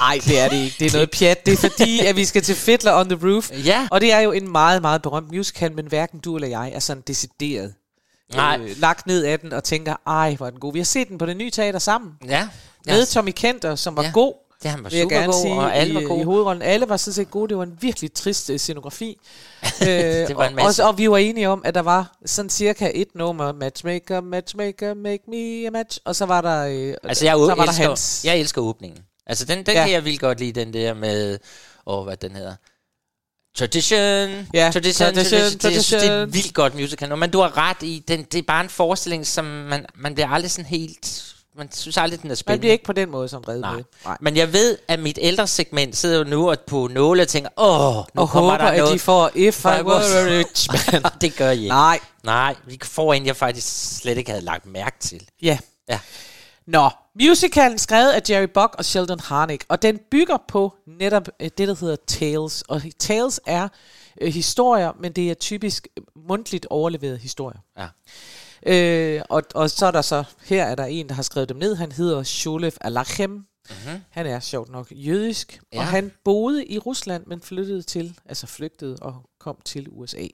Nej, det er det ikke. Det er noget pjat. Det er fordi, at vi skal til Fiddler on the Roof. Ja. Og det er jo en meget, meget berømt musical, men hverken du eller jeg er sådan decideret Nej. øh, lagt ned af den og tænker, ej, hvor er den god. Vi har set den på det nye teater sammen. Ja. Med Tommy Kenter, som var god. Ja, han var gerne supergod, sige, og alle var i, gode. i hovedrollen. Alle var sådan set gode. Det var en virkelig trist uh, scenografi. øh, Det var en og, masse. og, og vi var enige om, at der var sådan cirka et nummer, matchmaker, matchmaker, make me a match. Og så var der, øh, Altså, jeg, så var der elsker, hans. jeg elsker åbningen. Altså, den, den Ja. kan jeg vildt godt lide, den der med... Åh, hvad den hedder? Tradition. Ja, tradition, tradition, tradition, Det, jeg synes, det er tradition. et vildt godt musical. Men du har ret i, den, det er bare en forestilling, som man, man bliver aldrig sådan helt... Man synes aldrig, den er Man spændende. bliver ikke på den måde sådan reddet Nej. Nej. Men jeg ved, at mit ældre segment sidder jo nu og på nåle og tænker, åh, nu Og kommer håber, der at noget. de får If I Were Rich Man. det gør I ikke. Nej. Nej, vi får en, jeg faktisk slet ikke havde lagt mærke til. Ja. Ja. Nå, musicalen skrevet af Jerry Buck og Sheldon Harnick, og den bygger på netop øh, det, der hedder Tales. Og Tales er øh, historier, men det er typisk øh, mundtligt overleveret historier. Ja. Øh, og, og så er der så, her er der en, der har skrevet dem ned. Han hedder Sholev Alachem. Mhm. Han er sjovt nok jødisk. Ja. og han boede i Rusland, men flyttede til, altså flygtede og kom til USA.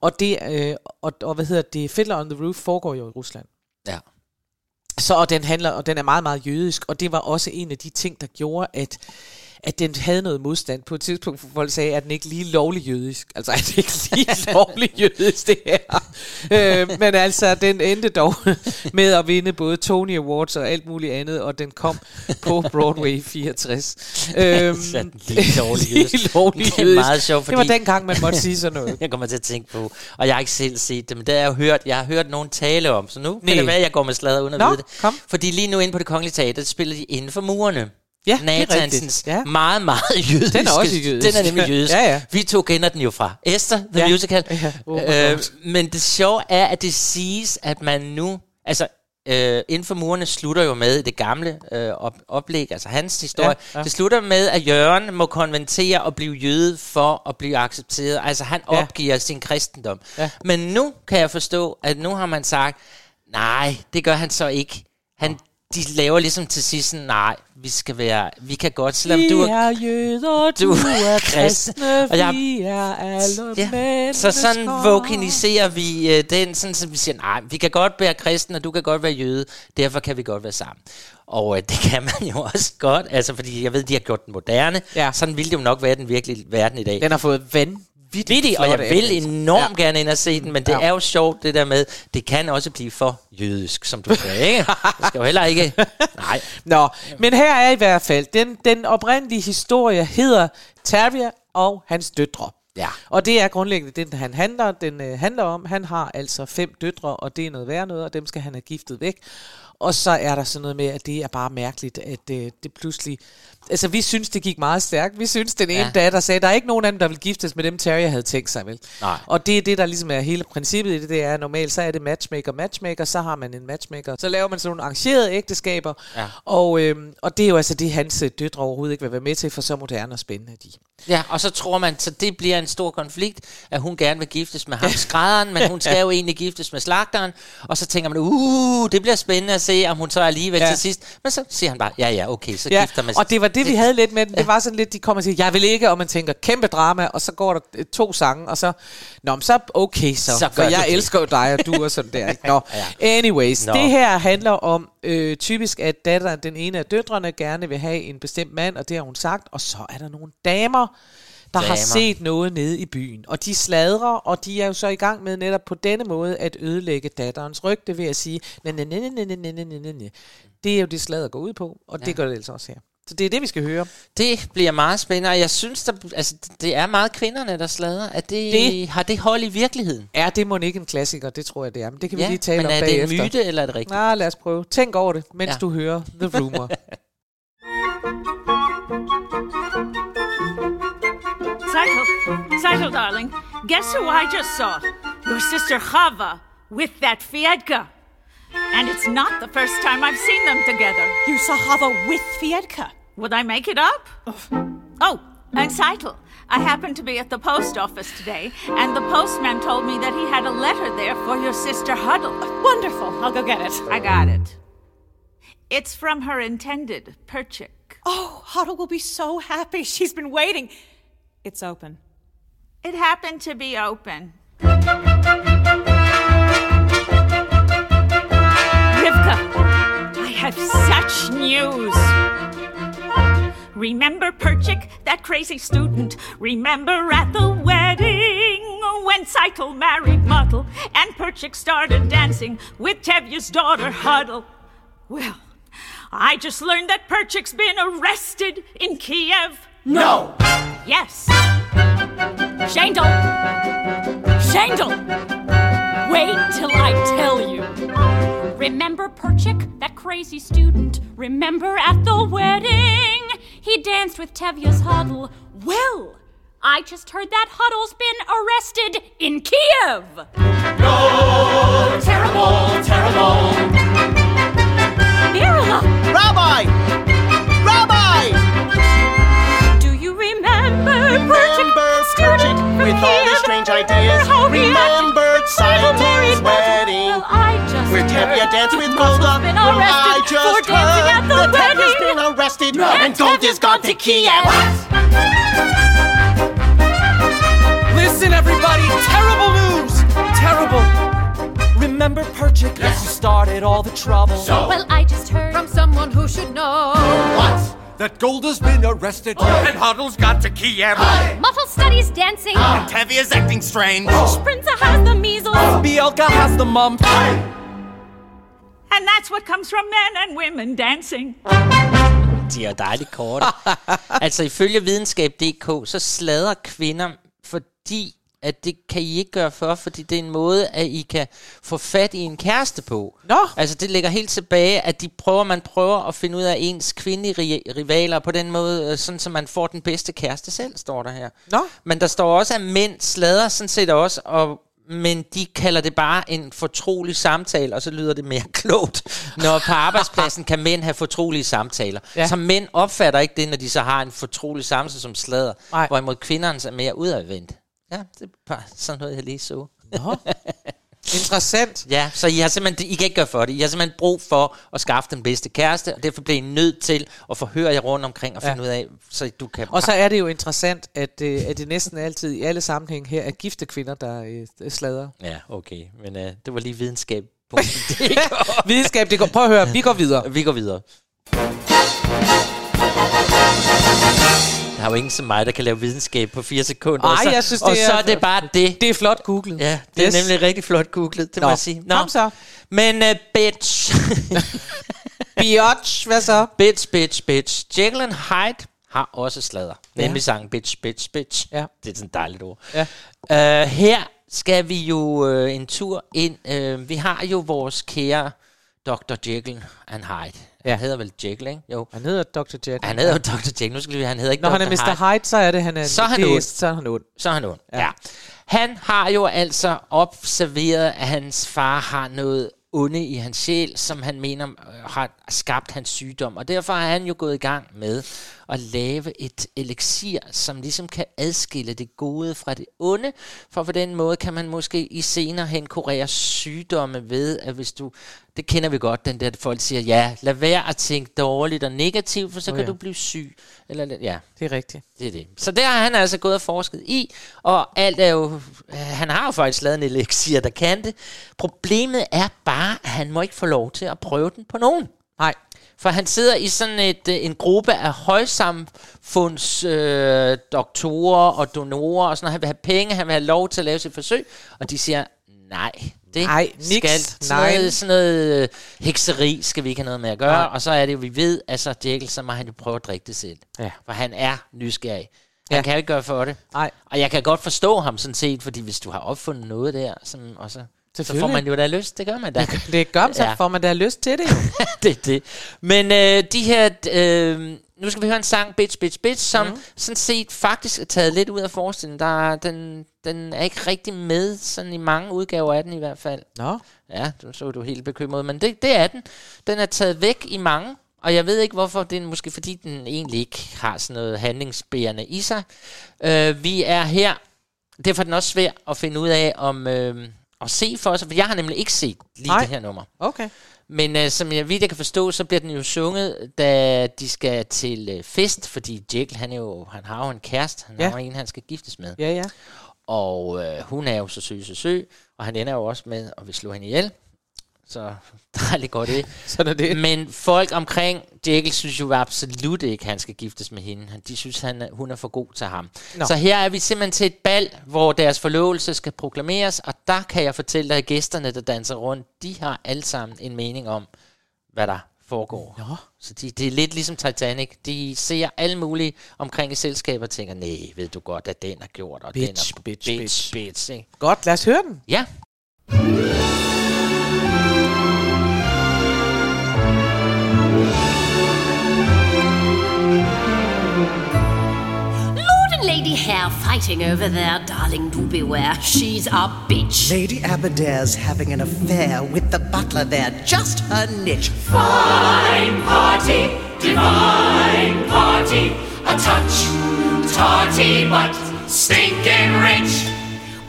Og det, øh, og, og hvad hedder det, Fiddler on the Roof foregår jo i Rusland. Ja. Så og den handler, og den er meget, meget jødisk, og det var også en af de ting, der gjorde, at at den havde noget modstand på et tidspunkt, hvor folk sagde, at den ikke lige lovlig jødisk. Altså, er det ikke lige lovlig jødisk, det her? øh, men altså, den endte dog med at vinde både Tony Awards og alt muligt andet, og den kom på Broadway i 64. Øhm, Så er den lige lovlig jødisk. lige lovlig Det er jødisk. meget sjovt, Det var fordi- dengang, man måtte sige sådan noget. jeg kommer til at tænke på, og jeg har ikke selv set det, men det har jeg hørt, jeg har hørt nogen tale om, så nu kan det være, at jeg går med sladder uden at Nå, vide det. kom. Fordi lige nu inde på det kongelige teater, spiller de inden for murene. Ja, Nathansens. Ja. meget, meget jødiske. Den er også jødisk. Den er nemlig jødisk. Ja, ja. Vi to kender den jo fra Esther, The Ja. Musical. Ja. Oh øh, men det sjove er, at det siges, at man nu... Altså, øh, inden for murene slutter jo med det gamle øh, op, oplæg, altså hans historie. Ja, ja. Det slutter med, at Jørgen må konventere og blive jøde for at blive accepteret. Altså han Ja. opgiver sin kristendom. Ja. Men nu kan jeg forstå, at nu har man sagt, nej, det gør han så ikke. Han, de laver ligesom til sidst sådan, nej, vi skal være, vi kan godt, selvom vi du er er jøder, du, du er kristen, kristne, og jeg- vi er alle Ja, mennesker. Så sådan vokaliserer vi øh, den, sådan, så vi siger, nej, vi kan godt være kristen, og du kan godt være jøde, derfor kan vi godt være sammen. Og øh, det kan man jo også godt, altså fordi jeg ved, de har gjort den moderne. Ja. Sådan ville det jo nok være den virkelige verden i dag. Den har fået vanvittigt Vittig, og jeg vil enormt ja. gerne ind og se den, men det Ja. ja. er jo sjovt det der med, det kan også blive for jødisk, som du sagde, ikke? Det skal jo heller ikke... Nej. Nå, men her er i hvert fald, den, den oprindelige historie hedder Terrier og hans døtre. Ja. Og det er grundlæggende det, han handler, den øh, handler om. Han har altså fem døtre, og det er noget værd noget, og dem skal han have giftet væk. Og så er der sådan noget med, at det er bare mærkeligt, at øh, det pludselig... Altså, vi synes, det gik meget stærkt. Vi synes, den ene Ja. datter sagde, der er ikke nogen af dem, der vil giftes med dem, Terrier havde tænkt sig, vel? Nej. Og det er det, der ligesom er hele princippet i det, det er normalt, så er det matchmaker, matchmaker, så har man en matchmaker, så laver man sådan nogle arrangerede ægteskaber, Ja. og, øhm, og det er jo altså det, hans øh, døtre overhovedet ikke vil være med til, for så moderne og spændende de. Ja, og så tror man, så det bliver en stor konflikt, at hun gerne vil giftes med ham skrædderen, men hun skal jo egentlig giftes med slagteren, og så tænker man, uh, det bliver spændende at se, om hun så alligevel Ja. til sidst, men så siger han bare, ja ja, okay, så Ja, gifter man og det var det, vi havde lidt med den. Det var sådan lidt, de kommer og siger, jeg vil ikke, og man tænker, kæmpe drama, og så går der øh, to sange, og så, nå, men så okay så, Så for jeg det. elsker jo dig, og du og sådan der. Ikke? Nå, anyways, Nå. det her handler om øh, typisk, at datteren, den ene af døtrene, gerne vil have en bestemt mand, og det har hun sagt, og så er der nogle damer, der har Damer. set noget nede i byen. Og de sladrer, og de er jo så i gang med netop på denne måde at ødelægge datterens rygte ved at sige, "Næ, næ, næ, næ, næ, næ, næ, næ, næ, næ, næ." det er jo det sladder går ud på, og Ja. det gør det altså også her. Så det er det, vi skal høre. Det bliver meget spændende, og jeg synes, der, altså, det er meget kvinderne, der slader. Er det, Det- har det hold i virkeligheden? Er det må ikke en klassiker? Det tror jeg, det er. Men det kan vi Ja, lige tale men om er det en bagefter. myte, eller er det rigtigt? Nej, lad os prøve. Tænk over det, mens Ja. ja. du hører The Rumor. Cycle, Cycle, darling. Guess who I just saw? Your sister Chava with that Fiedka. And it's not the first time I've seen them together. You saw Chava with Fiedka? Would I make it up? Oh, and Cycle. I happened to be at the post office today, and the postman told me that he had a letter there for your sister Huddle. Wonderful. I'll go get it. I got it. It's from her intended, Perchik. Oh, Huddle will be so happy. She's been waiting. It's open. It happened to be open. Have such news. Remember Perchik, that crazy student? Remember at the wedding when Cycle married Muddle and Perchik started dancing with Tevye's daughter Huddle? Well, I just learned that Perchik's been arrested in Kiev. No! Yes. Shandel! Shandel! Wait till I tell you. Remember Perchik, that crazy student? Remember at the wedding? He danced with Tevya's Huddle. Well, I just heard that Huddle's been arrested in Kiev. No! Terrible, terrible! Mirala! Rabbi! Rabbi! Do you remember Remember Perchik with all his strange ideas? Remember Simon's wedding? Where Tevye danced with Golda? been Well, I just for dancing heard at the that Tevye's wedding. been arrested No. and Golda's gone to Kiev. Listen, everybody! Terrible news! Terrible! Remember Perchik? Yes. You started all the trouble? So? Well, I just heard from someone who should know. What? That Golda's been arrested. Oh. And Huddle's got to Kiev. Muffle studies dancing. Ah. And Tevye's acting strange. Sprinza has the measles. Bielka has the mumps. And that's what comes from men and women dancing. De er dejligt korte. altså ifølge videnskab.dk, så slader kvinder, fordi at det kan I ikke gøre for, fordi det er en måde, at I kan få fat i en kæreste på. Nå. Altså det ligger helt tilbage, at de prøver, man prøver at finde ud af ens kvindelige ri- rivaler på den måde, øh, sådan så man får den bedste kæreste selv, står der her. Nå. Men der står også, at mænd slader sådan set også, og men de kalder det bare en fortrolig samtale, og så lyder det mere klogt. Når på arbejdspladsen kan mænd have fortrolige samtaler. Ja. Så mænd opfatter ikke det, når de så har en fortrolig samtale som sladder, Nej. hvorimod kvinderne er mere udadvendt. Ja, det er bare sådan noget, jeg lige så. Nå. Interessant. Ja, så I har simpelthen, I kan ikke gøre for det. I har simpelthen brug for at skaffe den bedste kæreste, og derfor bliver I nødt til at forhøre jer rundt omkring og Ja. finde ud af, så du kan... Og så er det jo interessant, at, øh, at det næsten altid i alle sammenhæng her er gifte kvinder, der øh, slader. Ja, okay. Men øh, det var lige videnskab. Videnskab, det går. Prøv at høre, vi går videre. Vi går videre. Er jo ingen som mig, der kan lave videnskab på fire sekunder. Ej, og så, jeg synes, og det så er- er det bare det. Det er flot googlet. Ja, det er Yes. nemlig rigtig flot googlet, det Nå, må jeg sige. kom så. Men uh, bitch. Biatch, hvad så? Bitch, bitch, bitch. Jekyll and Hyde har også sladder. Ja. Nemlig sangen Bitch, Bitch, Bitch. Ja. Det er sådan et dejligt ord. Ja. Uh, her skal vi jo uh, en tur ind. Uh, vi har jo vores kære Dr. Jekyll and Hyde. Ja. Han hedder vel Jekyll, ikke? Jo. Han hedder Dr. Jekyll. Han hedder jo Dr. Jekyll. Nu skal vi, han hedder ikke Når Dr. han er Mr. Hyde, så er det, han er Så er han ond. Så er han ond. Så er han ond, Ja. ja. ja. Han har jo altså observeret, at hans far har noget onde i hans sjæl, som han mener øh, har skabt hans sygdom. Og derfor har han jo gået i gang med at lave et elixir, som ligesom kan adskille det gode fra det onde. For på den måde kan man måske i senere hen kurere sygdomme ved, at hvis du... Det kender vi godt, den der at folk siger, ja, lad være at tænke dårligt og negativt, for så Åh, kan ja. du blive syg. Eller, ja, Det er rigtigt. det er det. Så der har han altså gået og forsket i, og alt er jo... øh, Han har jo faktisk lavet en elixir, der kan det. Problemet er bare, at han må ikke få lov til at prøve den på nogen. Nej. For han sidder i sådan et, øh, en gruppe af højsamfunds øh, doktorer og donorer, og sådan, og han vil have penge, han vil have lov til at lave sit forsøg, og de siger, nej, det Nej, niks, skal sådan nej. noget, sådan noget øh, hekseri skal vi ikke have noget med at gøre, Nej. og så er det jo, vi ved, at så Jekyll, så må han jo prøve at drikke det selv. Ja. For han er nysgerrig. Han Ja. kan jo ikke gøre for det. Nej. Og jeg kan godt forstå ham sådan set, fordi hvis du har opfundet noget der, som, og så, så får man jo da lyst, det gør man da. Det gør man, så Ja. får man da lyst til det. det det. Men øh, de her... Øh, nu skal vi høre en sang, Bitch, Bitch, Bitch, som mm. sådan set faktisk er taget lidt ud af forestillingen. Der, er- den, den er ikke rigtig med, sådan i mange udgaver af den i hvert fald. Nå. Ja, du så du helt bekymret, men det, det er den. Den er taget væk i mange, og jeg ved ikke hvorfor. Det er måske fordi, den egentlig ikke har sådan noget handlingsbærende i sig. Øh, vi er her. Derfor er den også svær at finde ud af, om... Øh, at se for sig, for jeg har nemlig ikke set lige Nej. det her nummer. Okay. Men øh, som jeg vidt jeg kan forstå, så bliver den jo sunget, da de skal til øh, fest, fordi Jekyll, han, er jo, han har jo en kæreste, han Ja. har jo en, han skal giftes med. Ja, ja. Og øh, hun er jo så søg, så søg, og han ender jo også med at vil slå hende ihjel. Så dejligt godt det. Sådan er det. Men folk omkring Jekyll synes jo absolut ikke, at han skal giftes med hende. De synes, han er, hun er for god til ham. Nå. Nå. Så her er vi simpelthen til et bal, hvor deres forlovelse skal proklameres, og der kan jeg fortælle dig, at gæsterne, der danser rundt, de har alle sammen en mening om, hvad der foregår. Nå. Så de, det er lidt ligesom Titanic. De ser alle mulige omkring i selskaber og tænker, nej, ved du godt, at den har gjort, og Bitch, den er bitch, bitch, bitch. bitch ikke? Godt, lad os høre den. Ja. And Lady Hare fighting over there, darling, do beware. She's a bitch. Lady Aberdare's having an affair with the butler there, just her niche. Fine party, divine party, a touch tarty but stinking rich.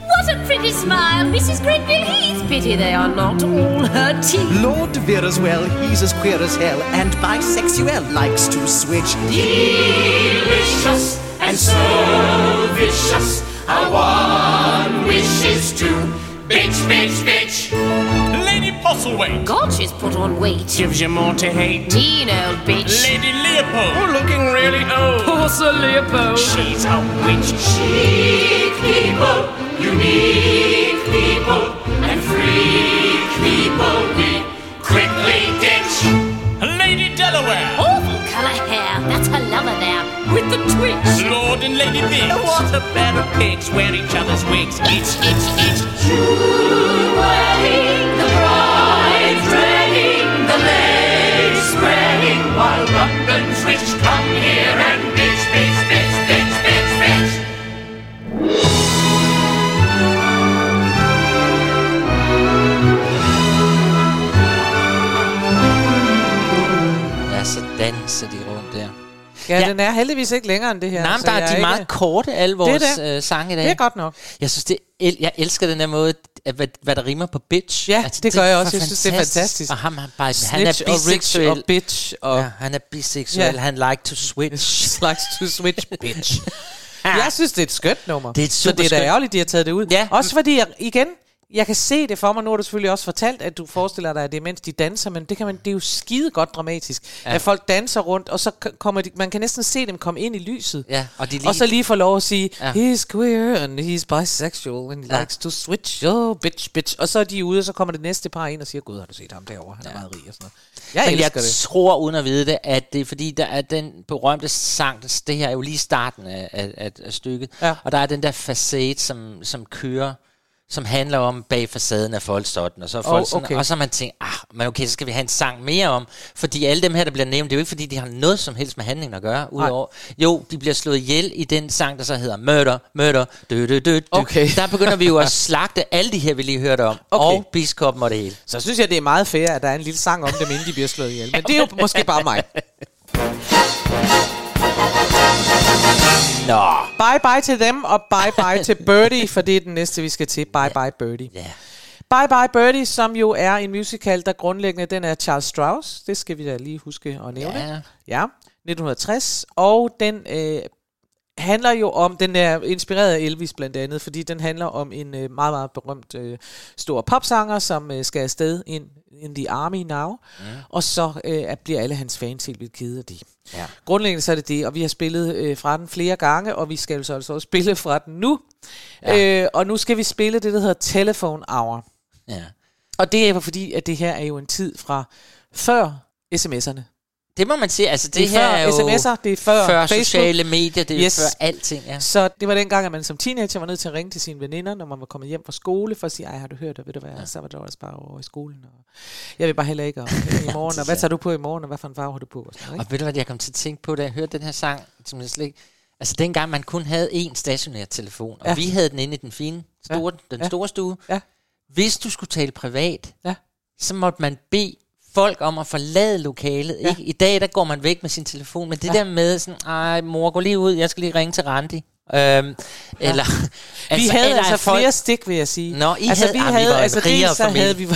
What a pretty smile, Mrs. Grenville Heath. Pity they are not all her teeth. Lord De Vere as well, he's as queer as hell, and bisexual likes to switch. Delicious and so vicious, how one wishes to bitch, bitch, bitch. Lady Postlethwaite. God, she's put on weight. Gives you more to hate. Teen old bitch. Lady Leopold. Oh, looking really old. Poor Sir Leopold. She's a witch. Chic people, unique people, and freak people we quickly ditch. Lady Delaware. Awful colour hair. That's her lover there. With the twigs. Lord and Lady Biggs. What a pair of pigs wear each other's wigs. Itch, itch, Ja, ja, den er heldigvis ikke længere end det her. Nej, men så der er de ikke- meget korte, alle Det vores det. øh, sange i dag. Det er godt nok. Jeg synes, det el- jeg elsker den der måde, at hvad, hvad der rimer på bitch. Ja, det gør jeg også. Jeg synes, det er fantastisk. Og ham, han, bare, han er Snitch og biseksuel. og bitch og- Ja, han er biseksuel. Ja. Han like to switch. likes to switch, bitch. jeg synes, det er et skønt nummer. Det er et så super det er da ærgerligt, de har taget det ud. Ja. Også fordi, jeg, igen, jeg kan se det for mig. Nu har du selvfølgelig også fortalt, at du forestiller dig, at det er mens de danser, men det, kan man, det er jo skide godt dramatisk. Ja. Ja. At folk danser rundt, og så kommer de, man kan næsten se dem komme ind i lyset. Ja, og de lige- og så lige få lov at sige, Ja. he's queer, and he's bisexual, and he Ja. likes to switch, oh, bitch, bitch. Og så er de ude, og så kommer det næste par ind og siger, gud, har du set ham derovre? Han er meget rig og sådan noget. Jeg Men jeg det. tror, uden at vide det, at det er fordi, der er den berømte sang, det her er jo lige starten af, af, af, af stykket, Ja. og der er den der facade, som, som kører, som handler om bag facaden af Folkstotten, og så er Oh, folk sådan, okay. og så man tænkt, ah, men okay, så skal vi have en sang mere om, fordi alle dem her, der bliver nævnt, det er jo ikke fordi, de har noget som helst med handlingen at gøre, udover, jo, de bliver slået ihjel i den sang, der så hedder Murder, Murder, dø, dø, dø, dø. Okay. Der begynder vi jo at slagte alle de her, vi lige hørte om, Okay. og biskoppen og det hele. Så synes jeg, det er meget fair, at der er en lille sang om dem, inden de bliver slået ihjel. Men det er jo måske bare mig. Nå. Bye bye til dem, og bye bye til Birdie, for det er den næste, vi skal til. Bye bye Birdie. Yeah. Bye Bye Birdie, som jo er en musical, der grundlæggende den er Charles Strauss. Det skal vi da lige huske at nævne. Ja. ja 1960. Og den øh, handler jo om, den er inspireret af Elvis blandt andet, fordi den handler om en øh, meget, meget berømt øh, stor popsanger, som øh, skal afsted in, in the army now. Mm. Og så øh, er- bliver alle hans fans helt vildt kede af det. Ja. Grundlæggende så er det det, og vi har spillet øh, fra den flere gange, og vi skal jo så altså også spille fra den nu. Ja. Øh, og nu skal vi spille det, der hedder Telephone Hour. Ja. Og det er jo fordi, at det her er jo en tid fra før sms'erne. Det må man sige. Altså, det, Det er her før er sms'er, det er før før Facebook. sociale medier, det er før alting. Ja. Så det var dengang, at man som teenager var nødt til at ringe til sine veninder, når man var kommet hjem fra skole, for at sige, ej, har du hørt det, ved du hvad, ja. så var det også bare over i skolen. Og jeg vil bare heller ikke, og i morgen, og hvad tager du på i morgen, og hvad for en farve har du på? Og sådan, Og ved du hvad, jeg kom til at tænke på, da jeg hørte den her sang, som jeg slet ikke... Altså dengang man kun havde én stationær telefon, og Ja. vi havde den inde i den fine, store, den Ja. store stue. Ja. Hvis du skulle tale privat, Ja. så måtte man bede folk om at forlade lokalet. Ja. Ikke? I dag, der går man væk med sin telefon, men det Ja. der med sådan, ej mor, gå lige ud, jeg skal lige ringe til Randi. Øhm, eller, vi havde eller altså at folk- flere stik, vil jeg sige. Nå, I altså, havde- vi vi havde, var en altså, dels så havde vi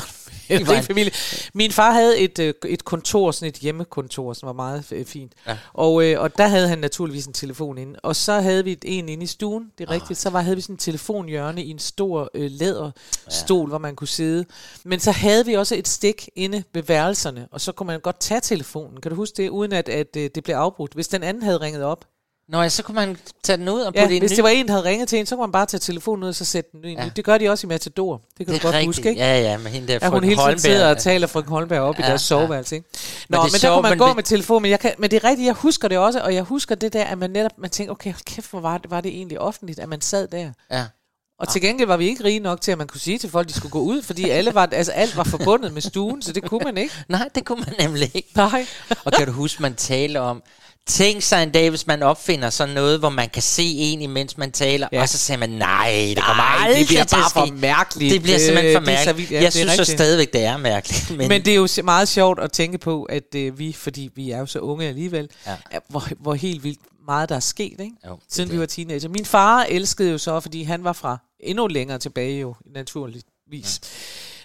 I var en- familie. Min far havde et, øh, et kontor, sådan et hjemmekontor, som var meget øh, fint. Ja. Og, øh, og der havde han naturligvis en telefon inde. Og så havde vi et, en inde i stuen, det er rigtigt. Så var, havde vi sådan en telefonhjørne i en stor øh, læderstol, ja. hvor man kunne sidde. Men så havde vi også et stik inde ved værelserne, og så kunne man godt tage telefonen. Kan du huske det, uden at, at øh, det blev afbrudt? Hvis den anden havde ringet op, Nå, ja, så kunne man tage den ud og Ja, putte en hvis ny. det var en, der havde ringet til en, så kunne man bare tage telefonen ud og så sætte den ind. Ja. Ja. Det gør de også i Matador. Det kan Det du godt rigtigt. huske, ikke? Ja, ja, med hende der Ja, hun hele tiden Holmberg. sidder og taler frøken Holmberg op ja, i Ja, deres soveværelse, ikke? Men Nå, men, men der kunne man men gå vi- med telefonen, men, jeg kan, men det er rigtigt, jeg husker det også, og jeg husker det der, at man netop, man tænker, okay, hold kæft, hvor var det, var det egentlig offentligt, at man sad der. Ja. Og til gengæld var vi ikke rige nok til, at man kunne sige til folk, at de skulle gå ud, fordi alle var, altså, alt var forbundet med stuen, så det kunne man ikke. Nej, det kunne man nemlig ikke. Nej. og kan du huske, man taler om, tænk sig en dag, hvis man opfinder sådan noget, hvor man kan se en, imens man taler, Ja. og så siger man, nej, det kommer Nej, aldrig det bliver til bare for ske." mærkeligt. Det bliver simpelthen for det er så mærkeligt. Ja, jeg det er synes så stadigvæk, det er mærkeligt. Men, Men, det er jo meget sjovt at tænke på, at øh, vi, fordi vi er jo så unge alligevel, Ja. ja. hvor, hvor helt vildt meget der er sket, ikke? Jo, det siden er vi var teenager. Min far elskede jo så, fordi han var fra endnu længere tilbage jo, naturligvis. Ja.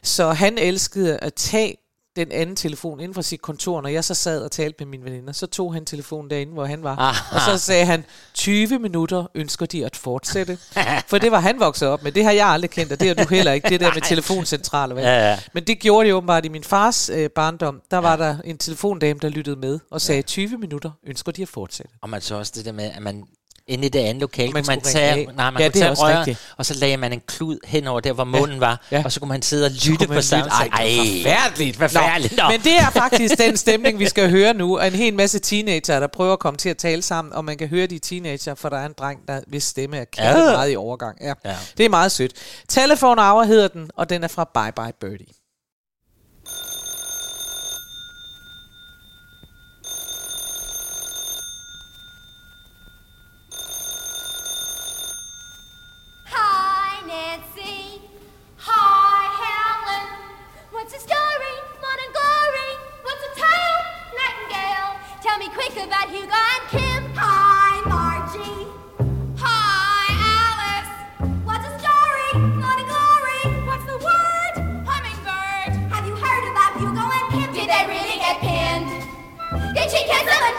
Så han elskede at tage den anden telefon inden fra sit kontor, når jeg så sad og talte med mine veninder, så tog han telefonen derinde, hvor han var. Aha. Og så sagde han, 20 minutter ønsker de at fortsætte. For det var han vokset op med. Det har jeg aldrig kendt, og det har du heller ikke. Det der med telefoncentraler. Ja, ja. Men det gjorde de åbenbart i min fars øh, barndom. Der var der en telefondame, der lyttede med og sagde, 20 minutter ønsker de at fortsætte. Og man så også det der med, at man inde i det andet lokale, Man kunne man tage, nej, man Ja, kunne tage rør, rigtigt. og så lagde man en klud hen over der, hvor munden var, ja. og så kunne man sidde og lytte på samme. Ej, det er forfærdeligt. Forfærdeligt. Nå, Nå. men det er faktisk den stemning, vi skal høre nu. Og en hel masse teenager, der prøver at komme til at tale sammen, og man kan høre de teenager, for der er en dreng, der hvis stemme er kæmpe Ja. meget i overgang. Ja. Ja. Det er meget sødt. Telephone Hour hedder den, og den er fra Bye Bye Birdie.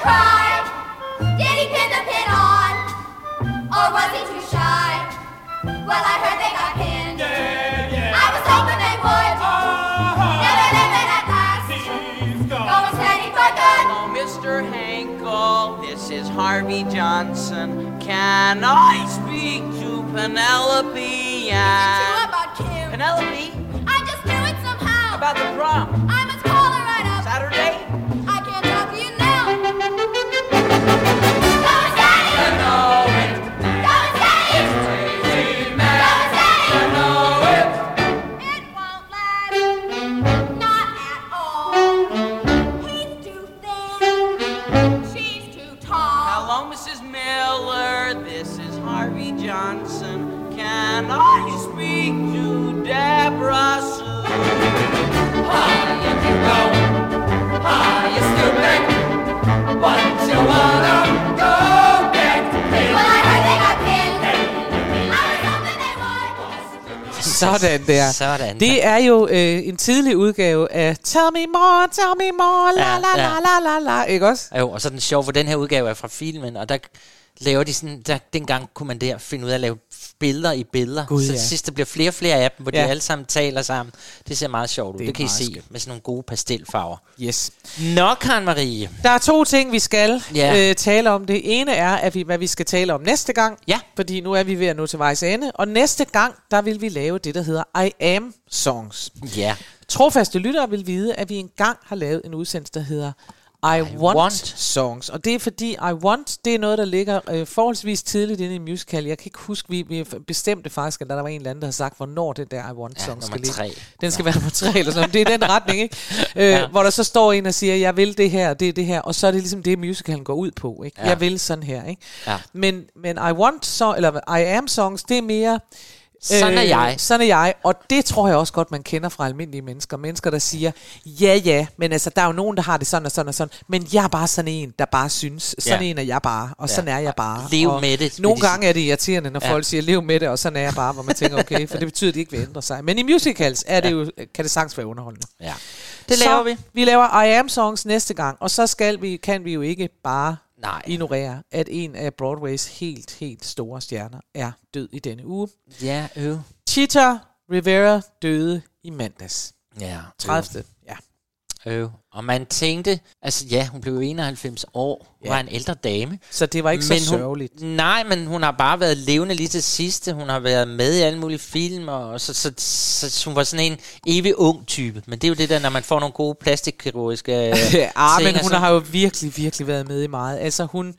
Kiss cry? Did he pin the pin on? Or was he too shy? Well, I heard they got pinned. Yeah, yeah. I was hoping they would. Uh-huh. Never living at last. Going steady for good. Oh, Hello, Mr. Hankel. This is Harvey Johnson. Can I speak to Penelope? And... about Kim? Penelope? I just knew it somehow. About the prom? I Sådan der. Sådan. Det er jo øh, en tidlig udgave af Tell me more, tell me more, la Ja, la ja. la la la la, ikke også? Jo, og så er den sjov, for den her udgave er fra filmen, og der laver de sådan, der, dengang kunne man der finde ud af at lave billeder i billeder. Gud, så ja. til sidst der bliver flere og flere af dem, hvor Ja. de alle sammen taler sammen. Det ser meget sjovt ud. Det Det, kan I se skønt. med sådan nogle gode pastelfarver. Yes. Nå, Karen Marie. Der er to ting, vi skal Ja. øh, tale om. Det ene er, at vi, hvad vi skal tale om næste gang. Ja. Fordi nu er vi ved at nå til vejs ende. Og næste gang, der vil vi lave det, der hedder I Am Songs. Ja. Trofaste lyttere vil vide, at vi engang har lavet en udsendelse, der hedder I, I want, want. Songs. Og det er fordi, I Want, det er noget, der ligger øh, forholdsvis tidligt inde i musical. Jeg kan ikke huske, vi, vi bestemte faktisk, at der var en eller anden, der havde sagt, hvornår det der I Want Ja, Song skal nummer ligge. tre. Den skal være nummer tre eller sådan noget. Det er den retning, ikke? Øh, Ja. Hvor der så står en og siger, jeg vil det her, det er det her. Og så er det ligesom det, musicalen går ud på. Ikke? Ja. Jeg vil sådan her. Ikke? Ja. Men, men I Want Song, eller I Am Songs, det er mere... Sådan er jeg. Sådan er jeg, og det tror jeg også godt, man kender fra almindelige mennesker. Mennesker, der siger, ja, ja, men altså, der er jo nogen, der har det sådan og sådan og sådan, men jeg er bare sådan en, der bare synes, sådan Ja. en er jeg bare, og Ja. sådan er jeg bare. Lev og med det, Nogle gange er det irriterende, når Ja. folk siger, lev med det, og sådan er jeg bare, hvor man tænker, okay, for det betyder, at de ikke vil ændre sig. Men i musicals er det jo, kan det sagtens være underholdende. Ja. Det så laver vi. Vi laver I Am Songs næste gang, og så skal vi, kan vi jo ikke bare Nej. ignorere, at en af Broadways helt, helt store stjerner er død i denne uge. Ja, øv. Chita Rivera døde i mandags. Ja. 30. Ja. Øv. Og man tænkte, altså ja, hun blev jo 91 år, hun Ja. var en ældre dame. Så det var ikke så hun, sørgeligt. Nej, men hun har bare været levende lige til sidste. Hun har været med i alle mulige film, og så, så, så, så hun var sådan en evig ung type. Men det er jo det der, når man får nogle gode plastikkirurgiske ah, men hun så- har jo virkelig, virkelig været med i meget. Altså hun,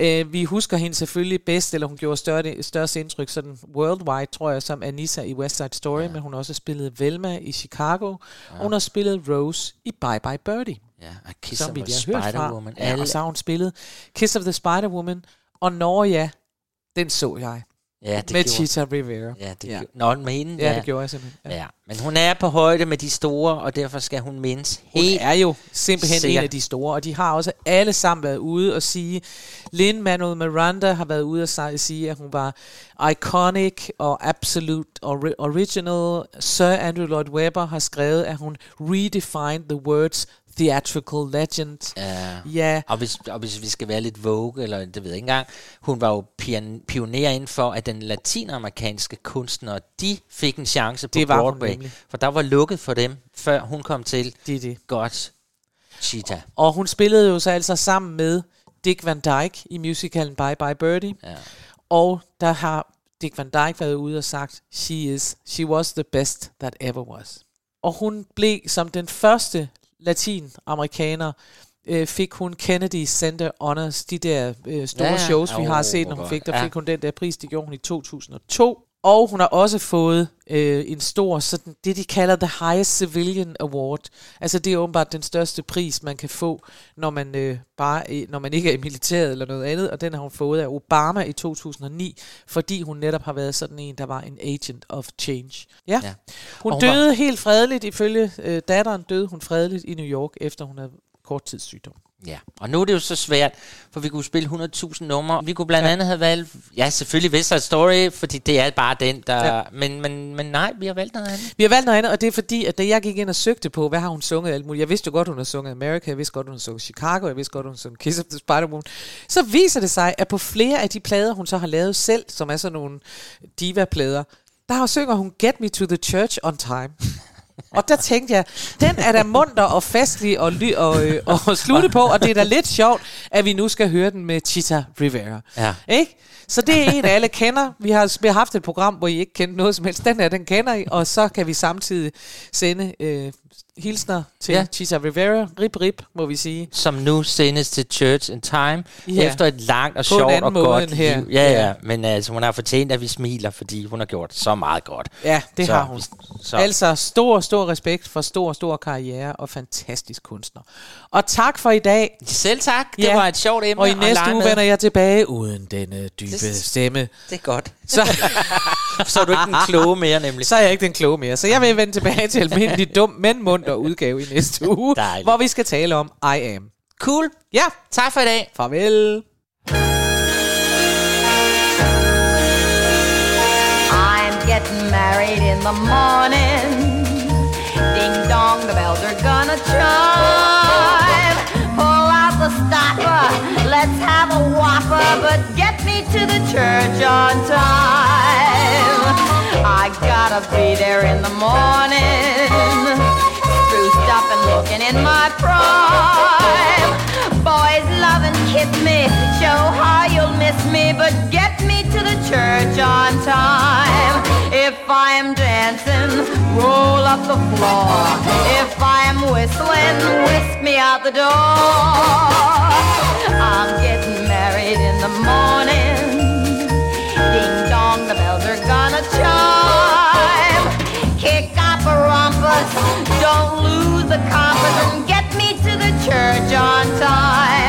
øh, vi husker hende selvfølgelig bedst, eller hun gjorde større, størst indtryk sådan worldwide, tror jeg, som Anissa i West Side Story, ja. men hun har også spillet Velma i Chicago, ja. og hun har spillet Rose i Bye Bye Birdie. Ja, og Kiss som of vi the. Spider-Woman. Ja, Alle- og så har hun spillet Kiss of the Spider-Woman, og når ja, den så jeg. Ja, det med gjorde- Chita Rivera. Ja, det ja. ja. Nå, med hende, Ja, det gjorde jeg simpelthen. Ja. ja. Men hun er på højde med de store, og derfor skal hun mindes Hun helt er jo simpelthen sikkert. en af de store, og de har også alle sammen været ude og sige, Lin Manuel Miranda har været ude og si- sige, at hun var iconic og absolute ori- original. Sir Andrew Lloyd Webber har skrevet, at hun redefined the words theatrical legend. Ja. Ja. Og, hvis, og hvis vi skal være lidt vogue, eller det ved jeg ikke engang, hun var jo pioner inden for, at den latinamerikanske kunstnere, de fik en chance på Det var Broadway. For der var lukket for dem, før hun kom til. Det det. Godt. Cheetah. Og hun spillede jo så altså sammen med Dick Van Dyke i musicalen Bye Bye Birdie. Ja. Og der har Dick Van Dyke været ude og sagt, she is, she was the best that ever was. Og hun blev som den første latinamerikaner, øh, fik hun Kennedy Center Honors, de der øh, store Ja, ja, shows, vi Åh, har set, når hun fik. Der fik hun den der pris, det gjorde hun i 2002. Og hun har også fået øh, en stor, sådan, det de kalder The Highest Civilian Award. Altså det er åbenbart den største pris, man kan få, når man, øh, bare, er- når man ikke er i militæret eller noget andet. Og den har hun fået af Obama i 2009, fordi hun netop har været sådan en, der var en agent of change. Ja. Ja. Hun, hun hun var- døde helt fredeligt, ifølge øh, datteren døde hun fredeligt i New York, efter hun havde kort tids sygdom. Ja, og nu er det jo så svært, for vi kunne spille 100.000 numre. Vi kunne blandt andet have valgt, ja selvfølgelig West Side Story, fordi det er bare den, der... Ja. Ja. Men, men, men nej, vi har valgt noget andet. Vi har valgt noget andet, og det er fordi, at da jeg gik ind og søgte på, hvad har hun sunget alt muligt. Jeg vidste jo godt, hun har sunget America, jeg vidste godt, hun har sunget Chicago, jeg vidste godt, hun har sunget Kiss of the Spider Moon. Så viser det sig, at på flere af de plader, hun så har lavet selv, som er sådan nogle diva-plader, der synger hun Get Me to the Church on Time. Og der tænkte jeg, den er da munter og festlig og, ly- og, øh, og slutte på, og det er da lidt sjovt, at vi nu skal høre den med Chita Rivera. Ja. Ikke? Så det er en, alle kender. Vi har, vi har haft et program, hvor I ikke kendte noget som helst. Den her, den kender I, og så kan vi samtidig sende øh, hilsner til ja. Ja. Chita Rivera. Rip, rip, må vi sige. Som nu sendes til Church in Time, Ja. ja. efter et langt og På sjovt og måde godt her. liv. Ja, Ja. ja, men altså, hun har fortjent, at vi smiler, fordi hun har gjort så meget godt. Ja, det så, har hun. Så. Altså stor, stor respekt for stor, stor karriere og fantastisk kunstner. Og tak for i dag. Selv tak. Det var et sjovt emne Og i næste uge vender jeg tilbage uden denne dybe Det- stemme. Det er godt. Så, så er du ikke den kloge mere, nemlig. Så er jeg ikke den kloge mere. Så jeg vil vende tilbage til almindelig dum, men munter udgave i næste uge, Dejligt. hvor vi skal tale om I Am. Cool. Ja. Tak for i dag. Farvel. I'm getting married in the morning. Ding dong, the bells are gonna chime. Pull out the stopper, let's have a whopper, but get to the church on time. I gotta be there in the morning, spruced up and looking in my prime. Boys love and kiss me, show how you'll miss me, but get me to the church on time. If I'm dancing, roll up the floor. If I'm whistling, whisk me out the door. I'm getting married in the morning. Ding dong, the bells are gonna chime. Kick up a rumpus, don't lose the compass, and get me to the church on time.